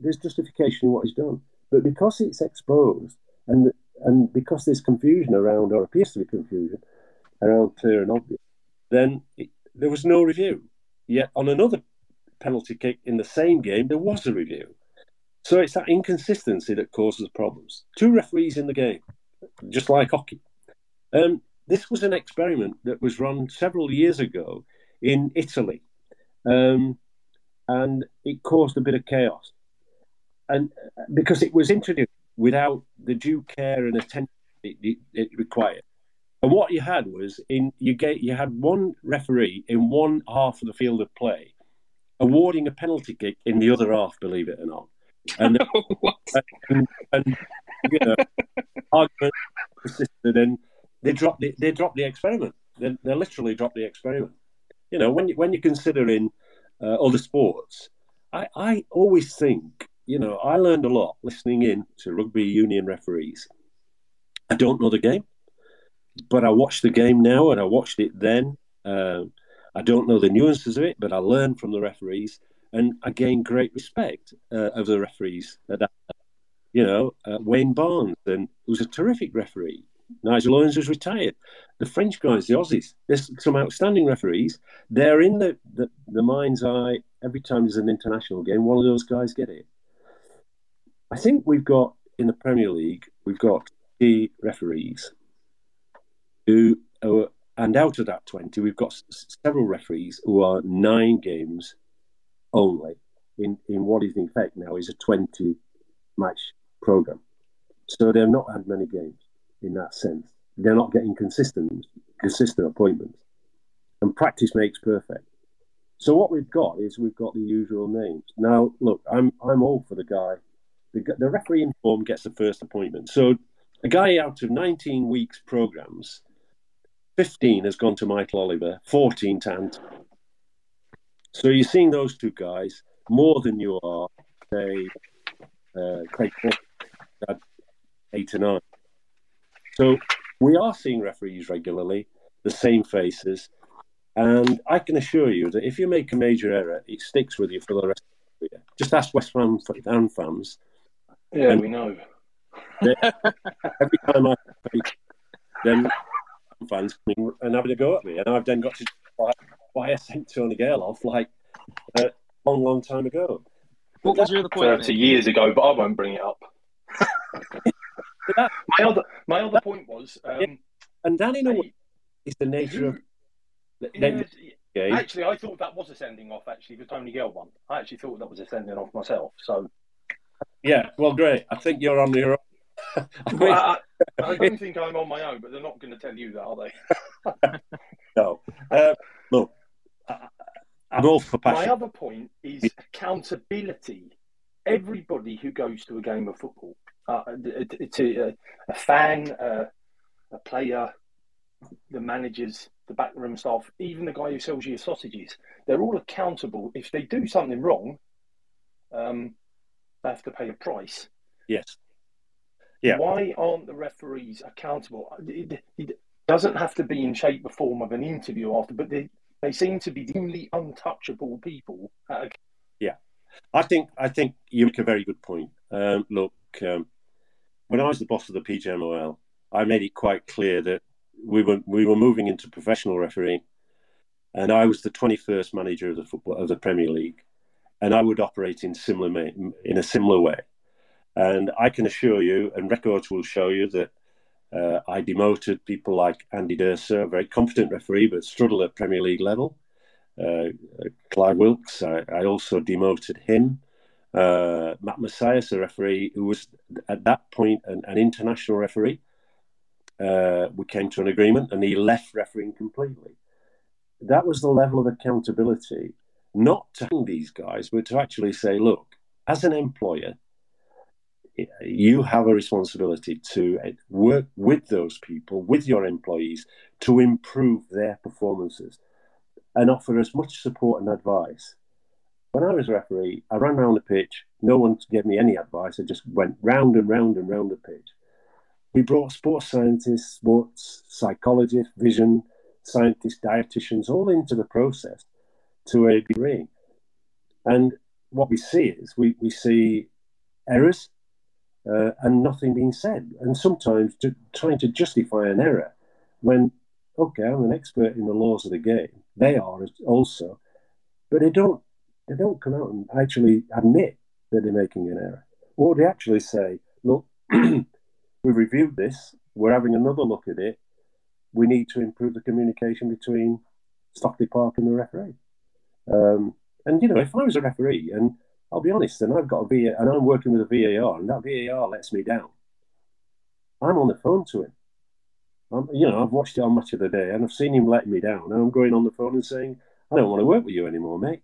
B: there's justification in what he's done. But because it's exposed and and because there's confusion around, or appears to be confusion around clear and obvious, then it, there was no review. Yet on another penalty kick in the same game, there was a review. So it's that inconsistency that causes problems. Two referees in the game, just like hockey. Um, this was an experiment that was run several years ago in Italy, um, and it caused a bit of chaos. And uh, because it was introduced without the due care and attention it, it, it required. And what you had was in you get you had one referee in one half of the field of play awarding a penalty kick in the other half, believe it or not. And, and, and you know, argument persisted and they dropped the, they dropped the experiment. They, they literally dropped the experiment. You know, when you, when you're considering uh, other sports, I, I always think, you know, I learned a lot listening in to rugby union referees. I don't know the game, but I watched the game now and I watched it then. Uh, I don't know the nuances of it, but I learned from the referees and I gained great respect uh, of the referees. you know, uh, Wayne Barnes, and who's a terrific referee. Nigel Owens was retired. The French guys, the Aussies, there's some outstanding referees. They're in the, the, the mind's eye every time there's an international game. One of those guys get it. I think we've got in the Premier League, we've got key referees who are, and out of that 20, we've got several referees who are nine games only in, in what is in fact now is a 20 match program. So they've not had many games in that sense. They're not getting consistent consistent appointments. And practice makes perfect. So what we've got is we've got the usual names. Now, look, I'm I'm all for the guy. The, the referee in form gets the first appointment. So a guy out of 19 weeks programs, 15 has gone to Michael Oliver, 14 to Ant. So you're seeing those two guys more than you are, say, uh, Craig had eight to nine. So we are seeing referees regularly, the same faces. And I can assure you that if you make a major error, it sticks with you for the rest of the year. Just ask West Ham fans.
E: Yeah, and we know.
B: every time I then fans coming and having a go at me, and I've then got to why, why I sent Tony Gale off like a long, long time ago.
A: What was your other point?
E: Thirty years ago, but I won't bring it up. my other, my other point was, um,
B: and that in a way is the nature of.
E: Yeah, actually, I thought that was a sending off. Actually, the Tony Gale one, I actually thought that was a sending off myself. So,
B: yeah, well, great. I think you're on your own
E: well, I, I, don't think I'm on my own, but they're not going to tell you that, are
B: they? no. Uh, look, I, am all for passion.
E: My other point is accountability. Everybody who goes to a game of football, uh, to a, a fan, uh, a player, the managers, the backroom staff, even the guy who sells you your sausages, they're all accountable. If they do something wrong, um, they have to pay a price.
B: Yes.
E: Yeah. Why aren't the referees accountable? It, it, doesn't have to be in shape or form of an interview after, but they, they seem to be the only untouchable people.
B: Yeah, I think I think you make a very good point. Um, look, um, when I was the boss of the PGMOL, I made it quite clear that we were we were moving into professional refereeing, and I was the twenty first manager of the football of the Premier League, and I would operate in similar in a similar way. And I can assure you, and records will show you, that uh, I demoted people like Andy D'Urso, a very competent referee, but struggled at Premier League level. Uh, Clive Wilkes, I, I, also demoted him. Uh, Matt Messias, a referee who was at that point an, an international referee. Uh, we came to an agreement and he left refereeing completely. That was the level of accountability, not to hang these guys, but to actually say, look, as an employer, you have a responsibility to uh, work with those people, with your employees, to improve their performances and offer as much support and advice. When I was referee, I ran around the pitch. No one gave me any advice. I just went round and round and round the pitch. We brought sports scientists, sports psychologists, vision scientists, dietitians, all into the process to a degree. And what we see is we, we see errors uh, and nothing being said. And sometimes to, trying to justify an error when, okay, I'm an expert in the laws of the game. They are also, but they don't. They don't come out and actually admit that they're making an error, or they actually say, "Look, we've reviewed this. We're having another look at it. We need to improve the communication between Stockley Park and the referee." Um, and you know, if I was a referee and I'll be honest, and I've got a VAR, and I'm working with a VAR, and that VAR lets me down. I'm on the phone to him. I'm, you know, I've watched it on Match of the Day, and I've seen him letting me down, and I'm going on the phone and saying, "I don't want to work with you anymore, mate."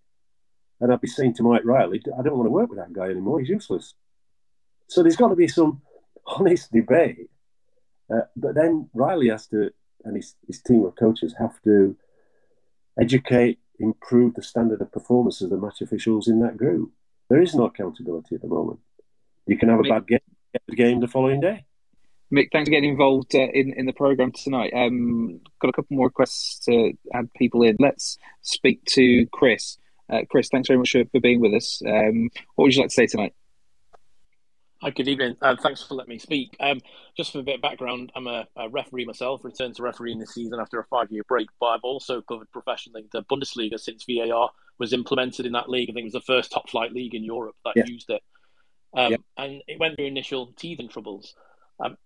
B: And I'd be saying to Mike Riley, "I don't want to work with that guy anymore. He's useless." So there's got to be some honest debate. Uh, but then Riley has to, and his, his team of coaches have to educate, improve the standard of performance of the match officials in that group. There is no accountability at the moment. You can have a Mick, bad game, the game the following day.
A: Mick, thanks for getting involved uh, in in the program tonight. Um, got a couple more requests to add people in. Let's speak to Chris. Uh, Chris, thanks very much for, for being with us. Um, what would you like to say tonight?
F: Hi, good evening. Uh, thanks for letting me speak. Um, just for a bit of background, I'm a, a, referee myself, returned to refereeing this season after a five year break, but I've also covered professionally the Bundesliga since VAR was implemented in that league. I think it was the first top flight league in Europe that yeah. used it. Um, yeah. And it went through initial teething troubles. Um,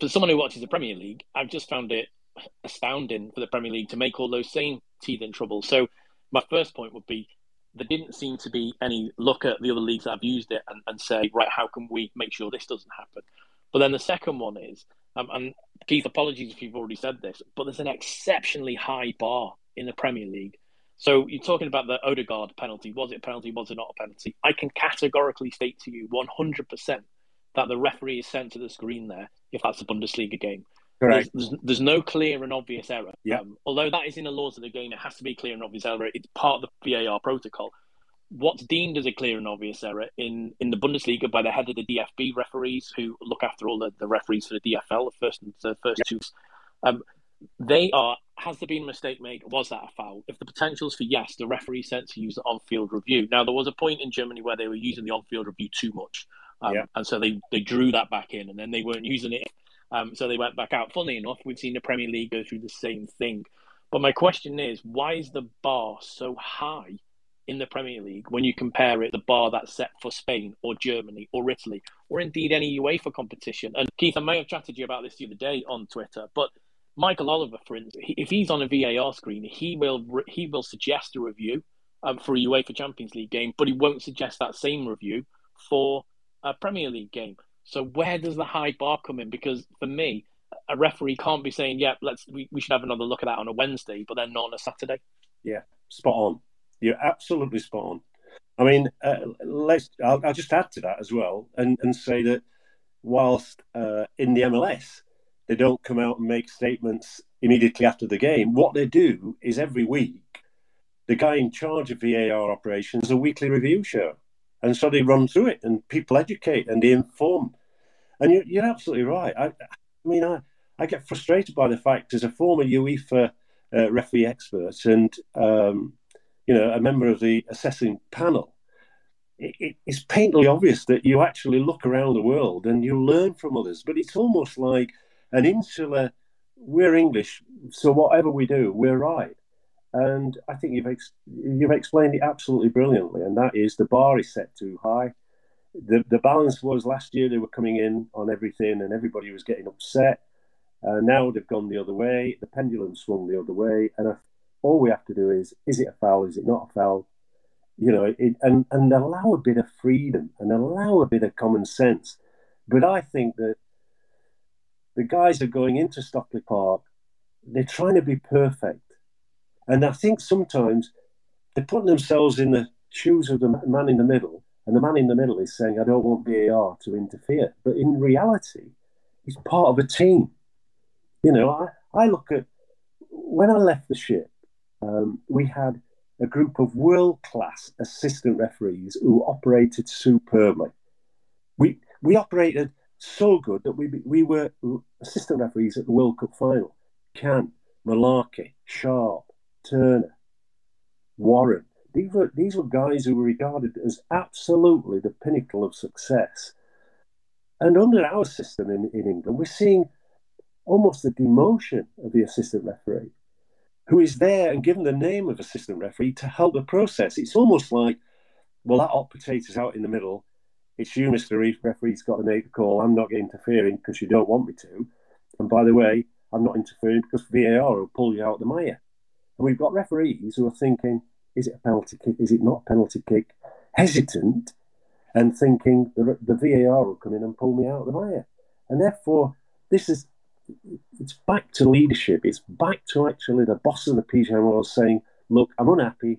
F: for someone who watches the Premier League, I've just found it astounding for the Premier League to make all those same teething troubles. So, my first point would be there didn't seem to be any look at the other leagues that have used it and, and say, right, how can we make sure this doesn't happen? But then the second one is, um, and Keith, apologies if you've already said this, but there's an exceptionally high bar in the Premier League. So you're talking about the Odegaard penalty. Was it a penalty? Was it not a penalty? I can categorically state to you 100% that the referee is sent to the screen there if that's a Bundesliga game.
B: Correct.
F: There's, there's, there's, no clear and obvious error.
B: Yeah.
F: Um, although that is in the laws of the game, it has to be clear and obvious error. It's part of the VAR protocol. What's deemed as a clear and obvious error in, in the Bundesliga by the head of the DFB referees, who look after all the, the referees for the DFL, the first and the first yeah. two, um, they are. Has there been a mistake made? Was that a foul? If the potential is for yes, the referee sent to use the on-field review. Now there was a point in Germany where they were using the on-field review too much, um, yeah. and so they they drew that back in, and then they weren't using it um, so they went back out. Funny enough, we've seen the Premier League go through the same thing. But my question is, why is the bar so high in the Premier League when you compare it the bar that's set for Spain or Germany or Italy or indeed any UEFA competition? And Keith, I may have chatted to you about this the other day on Twitter, but Michael Oliver, for instance, if he's on a VAR screen, he will he will suggest a review um, for a UEFA Champions League game, but he won't suggest that same review for a Premier League game. So where does the high bar come in? Because for me, a referee can't be saying, "Yeah, let's we, we should have another look at that on a Wednesday," but then not on a Saturday.
B: Yeah, spot on. You're absolutely spot on. I mean, uh, let's. I'll, I'll, just add to that as well, and and say that whilst uh, in the MLS they don't come out and make statements immediately after the game, what they do is every week the guy in charge of VAR operations a weekly review show, and so they run through it, and people educate and they inform and you're, you're absolutely right. I, I mean, I, I get frustrated by the fact as a former UEFA uh, referee expert and um, you know a member of the assessing panel, it, it, it's painfully obvious that you actually look around the world and you learn from others. But it's almost like an insular. We're English, so whatever we do, we're right. And I think you've ex- you've explained it absolutely brilliantly, and that is the bar is set too high the the balance was last year they were coming in on everything and everybody was getting upset. Uh, now they've gone the other way. The pendulum swung the other way, and I, all we have to do is: is it a foul? Is it not a foul? You know, it, and and allow a bit of freedom and allow a bit of common sense. But I think that the guys are going into Stockley Park. They're trying to be perfect, and I think sometimes they're putting themselves in the shoes of the man in the middle and the man in the middle is saying, I don't want VAR to interfere. But in reality, he's part of a team. You know, I, I look at when I left the ship, um, we had a group of world class assistant referees who operated superbly. We, we operated so good that we, we were assistant referees at the World Cup final. Cann, Mullarkey, Sharp, Turner, Warren, these were, these were guys who were regarded as absolutely the pinnacle of success. And under our system in, in England, we're seeing almost the demotion of the assistant referee, who is there and given the name of assistant referee to help the process. It's almost like, well, that hot potato's out in the middle. It's you, Mr. Reef, referee's got to make the call. I'm not interfering because you don't want me to. And by the way, I'm not interfering because VAR will pull you out of the mire. And we've got referees who are thinking, is it a penalty kick? Is it not a penalty kick? Hesitant and thinking the, the VAR will come in and pull me out of the mire. And therefore, this is it's back to leadership. It's back to actually the boss of the PGMO saying, look, I'm unhappy.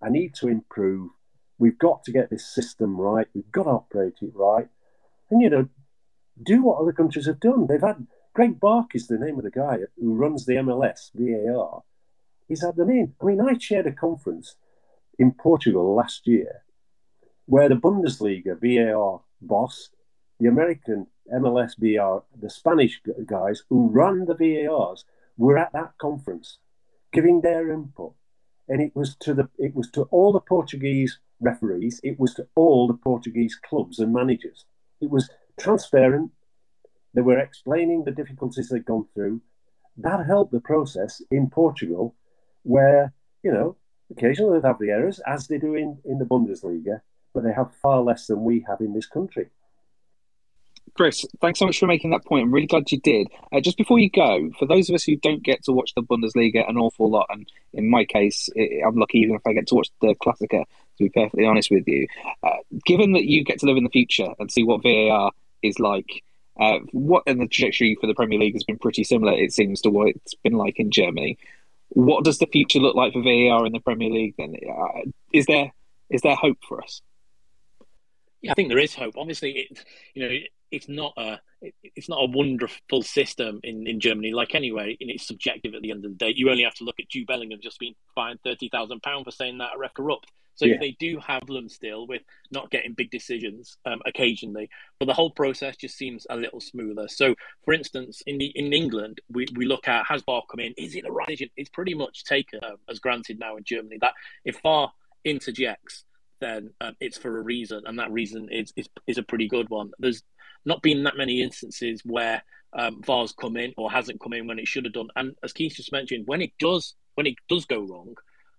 B: I need to improve. We've got to get this system right. We've got to operate it right. And, you know, do what other countries have done. They've had Greg Bark is the name of the guy who runs the MLS VAR he's had them in. I mean, I chaired a conference in Portugal last year where the Bundesliga VAR boss, the American MLS VAR, the Spanish guys who run the VARs were at that conference giving their input. And it was to the it was to all the Portuguese referees, it was to all the Portuguese clubs and managers. It was transparent. They were explaining the difficulties they'd gone through. That helped the process in Portugal where, you know, occasionally they have the errors, as they do in, in the Bundesliga, but they have far less than we have in this country.
A: Chris, thanks so much for making that point. I'm really glad you did. Uh, just before you go, for those of us who don't get to watch the Bundesliga an awful lot, and in my case, I'm lucky even if I get to watch the Klassiker, To be perfectly honest with you, uh, given that you get to live in the future and see what VAR is like, uh, what and the trajectory for the Premier League has been pretty similar, it seems, to what it's been like in Germany. What does the future look like for VAR in the Premier League? Then, uh, is there is there hope for us?
F: Yeah, I think there is hope. Obviously, it you know it's not a it's not a wonderful system in, in Germany. Like anyway, and it's subjective at the end of the day. You only have to look at Jude Bellingham just being fined thirty thousand pound for saying that a ref corrupt. So yeah. they do have them still with not getting big decisions um, occasionally, but the whole process just seems a little smoother. So, for instance, in the in England, we, we look at has VAR come in? Is it the right decision? It's pretty much taken uh, as granted now in Germany that if VAR interjects, then um, it's for a reason, and that reason is, is is a pretty good one. There's not been that many instances where um, VAR's come in or hasn't come in when it should have done. And as Keith just mentioned, when it does when it does go wrong,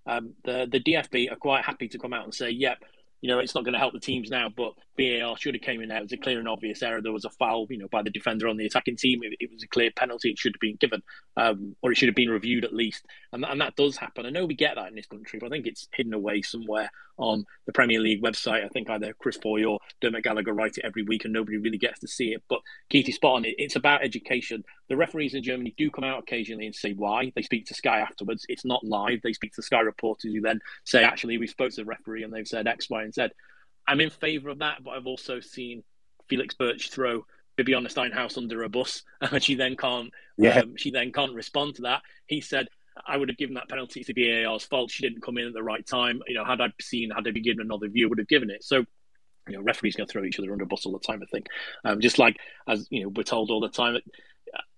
F: um, the the DFB are quite happy to come out and say, "Yep, you know, it's not going to help the teams now, but VAR should have came in there. It was a clear and obvious error. There was a foul, you know, by the defender on the attacking team. It, it was a clear penalty. It should have been given, um, or it should have been reviewed at least. And, and that does happen. I know we get that in this country, but I think it's hidden away somewhere on the Premier League website. I think either Chris Foy or Dermot Gallagher write it every week, and nobody really gets to see it. But Keith is spot on. It, it's about education. The referees in Germany do come out occasionally and say why. They speak to Sky afterwards. It's not live. They speak to Sky reporters who then say, actually, we spoke to the referee and they've said X, Y, and Z. I'm in favour of that, but I've also seen Felix Brych throw Bibiana Steinhaus under a bus, and she then can't. Yeah. Um, she then can't respond to that. He said, "I would have given that penalty to VAR's fault. She didn't come in at the right time. You know, had I seen, had I been given another view, would have given it." So, you know, referees going to throw each other under a bus all the time. I think, um, just like as you know, we're told all the time.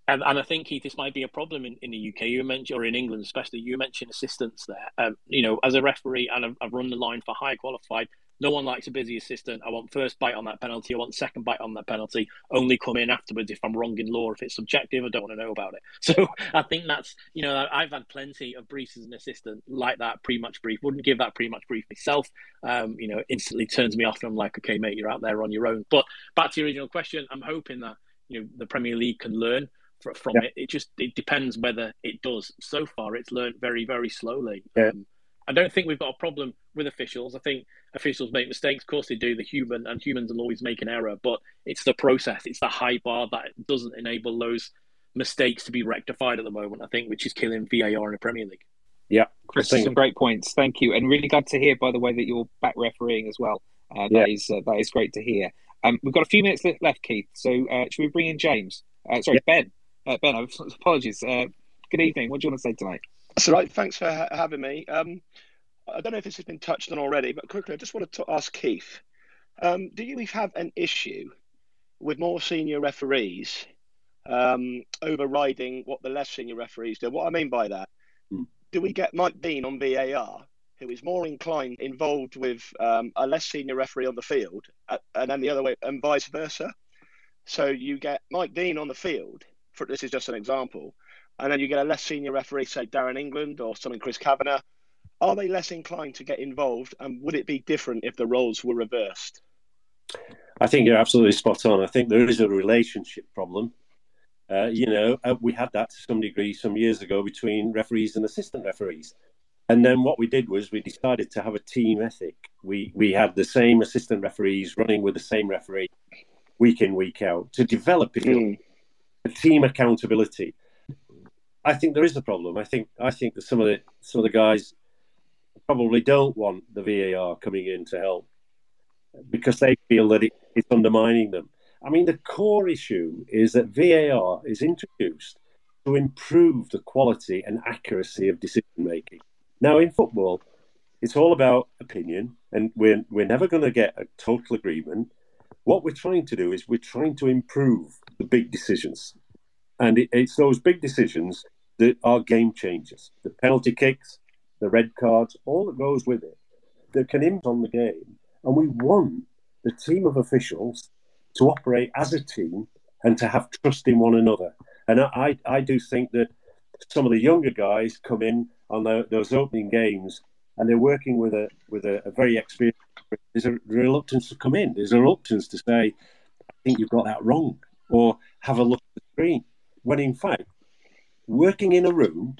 F: And, and I think Keith, this might be a problem in, in the UK. You mentioned, or in England especially, you mentioned assistance there. Um, you know, as a referee, and I've, I've run the line for high qualified no one likes a busy assistant. I want first bite on that penalty. I want second bite on that penalty. Only come in afterwards if I'm wrong in law. If it's subjective, I don't want to know about it. So I think that's, you know, I've had plenty of briefs as an assistant like that pre-match brief. Wouldn't give that pre-match brief myself. Um, you know, instantly turns me off and I'm like, okay, mate, you're out there on your own. But back to your original question, I'm hoping that, you know, the Premier League can learn from yeah. it. It just, it depends whether it does. So far, it's learned very, very slowly. Yeah. Um, I don't think we've got a problem with officials. I think officials make mistakes. Of course, they do. The human and humans will always make an error, but it's the process. It's the high bar that doesn't enable those mistakes to be rectified at the moment. I think, which is killing VAR in the Premier League.
B: Yeah,
A: Chris, some great points. Thank you, and really glad to hear, by the way, that you're back refereeing as well. Uh, that yeah. is, uh, that is great to hear. Um, we've got a few minutes left, Keith. So uh, should we bring in James? Uh, sorry, yeah. Ben. Uh, ben, apologies. Uh, good evening. What do you want to say tonight?
G: That's all right. Thanks for ha- having me. Um, I don't know if this has been touched on already, but quickly, I just wanted to ask Keith um, do you have an issue with more senior referees um, overriding what the less senior referees do? What I mean by that, hmm. do we get Mike Dean on VAR, who is more inclined, involved with um, a less senior referee on the field, uh, and then the other way, and vice versa? So you get Mike Dean on the field, for, this is just an example, and then you get a less senior referee, say Darren England or something Chris Kavanagh, are they less inclined to get involved? And would it be different if the roles were reversed?
B: I think you're absolutely spot on. I think there is a relationship problem. Uh, you know, uh, we had that to some degree some years ago between referees and assistant referees. And then what we did was we decided to have a team ethic. We we had the same assistant referees running with the same referee week in week out to develop mm. a team accountability. I think there is a problem. I think I think that some of the some of the guys probably don't want the VAR coming in to help because they feel that it, it's undermining them. I mean, the core issue is that VAR is introduced to improve the quality and accuracy of decision making. Now, in football, it's all about opinion, and we're, we're never going to get a total agreement. What we're trying to do is we're trying to improve the big decisions. And it, it's those big decisions that are game changers. The penalty kicks, the red cards, all that goes with it, that can impact on the game. And we want the team of officials to operate as a team and to have trust in one another. And I, I do think that some of the younger guys come in on the, those opening games and they're working with a with a, a, very experienced. There's a reluctance to come in. There's a reluctance to say, "I think you've got that wrong," or have a look at the screen. When in fact, working in a room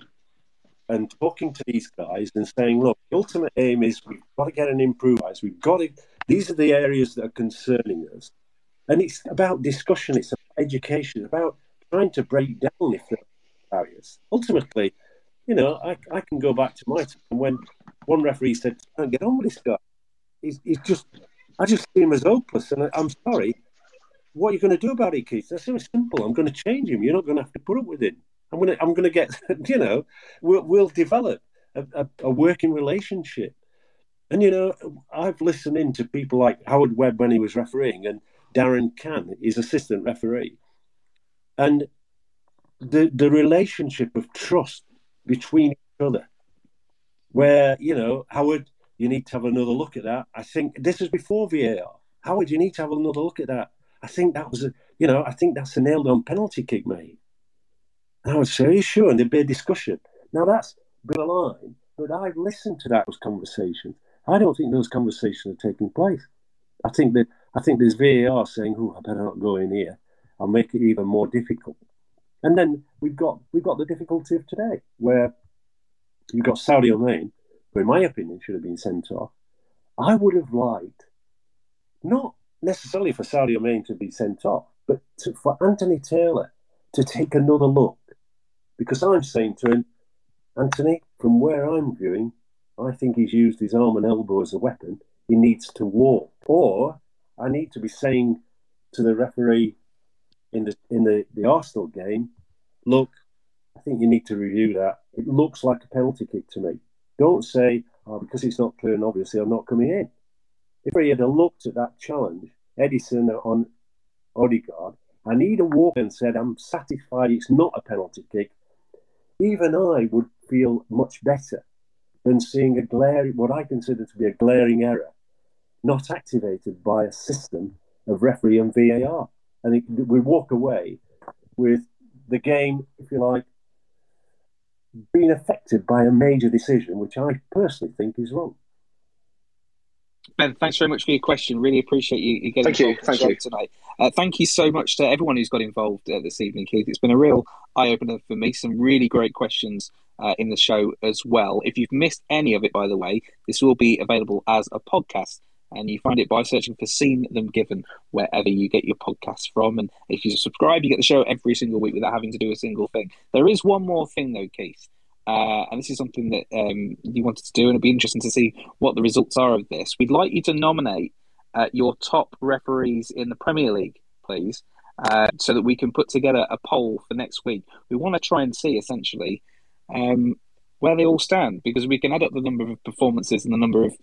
B: and talking to these guys and saying, look, the ultimate aim is we've got to get an improvise. We've got to, these are the areas that are concerning us. And it's about discussion, it's about education, about trying to break down if there are barriers. Ultimately, you know, I, I can go back to my time when one referee said, can't get on with this guy. He's, he's just, I just see him as hopeless. And I, I'm sorry. What are you going to do about it, Keith? That's very simple. I'm going to change him. You're not going to have to put up with him. I'm to, I'm to get, you know, we'll, we'll develop a, a, a working relationship. And, you know, I've listened in to people like Howard Webb when he was refereeing and Darren Cann, his assistant referee. And the, the relationship of trust between each other, where, you know, Howard, you need to have another look at that. I think this is before VAR. Howard, you need to have another look at that. I think that was a, you know, I think that's a nailed on penalty kick, mate. And I would say, Are you sure? And there'd be a discussion. Now that's line, but I've listened to those conversations. I don't think those conversations are taking place. I think that I think there's VAR saying, "Oh, I better not go in here. I'll make it even more difficult." And then we've got we've got the difficulty of today, where you've got Sadio Mané, who, in my opinion, should have been sent off. I would have liked not necessarily for Sadio Mané to be sent off, but to, for Anthony Taylor to take another look because I'm saying to him, Anthony, from where I'm viewing, I think he's used his arm and elbow as a weapon. He needs to walk. Or I need to be saying to the referee in the in the, the Arsenal game, look, I think you need to review that. It looks like a penalty kick to me. Don't say, oh, because it's not clear and obviously I'm not coming in. If he had looked at that challenge, Ederson on Odegaard, and he'd have walked and said, I'm satisfied it's not a penalty kick, even I would feel much better than seeing a glaring, what I consider to be a glaring error, not activated by a system of referee and VAR. And it, we walk away with the game, if you like, being affected by a major decision, which I personally think is wrong.
A: Ben, thanks very much for your question. Really appreciate you, you getting
G: thank you. Thank you.
A: tonight. Uh, thank you so much to everyone who's got involved uh, this evening, Keith. It's been a real eye opener for me. Some really great questions uh, in the show as well. If you've missed any of it, by the way, this will be available as a podcast. And you find it by searching for Seen Them Given wherever you get your podcasts from. And if you subscribe, you get the show every single week without having to do a single thing. There is one more thing, though, Keith. Uh, and this is something that um, you wanted to do, and it'd be interesting to see what the results are of this. We'd like you to nominate uh, your top referees in the Premier League, please, uh, so that we can put together a poll for next week. We want to try and see essentially um, where they all stand because we can add up the number of performances and the number of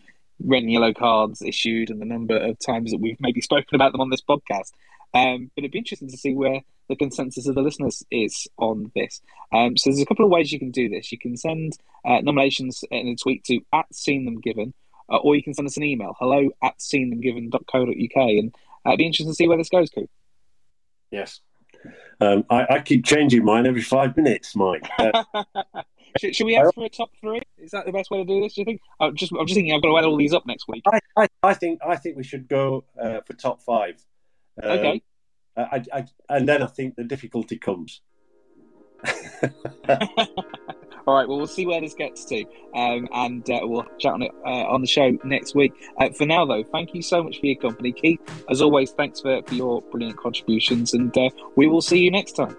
A: red and yellow cards issued and the number of times that we've maybe spoken about them on this podcast. Um, but it'd be interesting to see where the consensus of the listeners is on this. Um, so there's a couple of ways you can do this. You can send uh, nominations in a tweet to at seen them given, uh, or you can send us an email, hello at seenthemgiven.co.uk. And uh, it'd be interesting to see where this goes, Coop.
B: Yes. Um, I, I, keep changing mine every five minutes, Mike. Uh,
A: should, should, we ask for a top three? Is that the best way to do this? Do you think? I'm just, I'm just thinking. I've got to add all these up next week.
B: I, I, I think, I think we should go uh, for top five.
A: Um, okay.
B: I, I, and then I think the difficulty comes.
A: All right. Well, we'll see where this gets to, um, and uh, we'll chat on it uh, on the show next week. Uh, for now, though, thank you so much for your company, Keith. As always, thanks for, for your brilliant contributions, and uh, we will see you next time.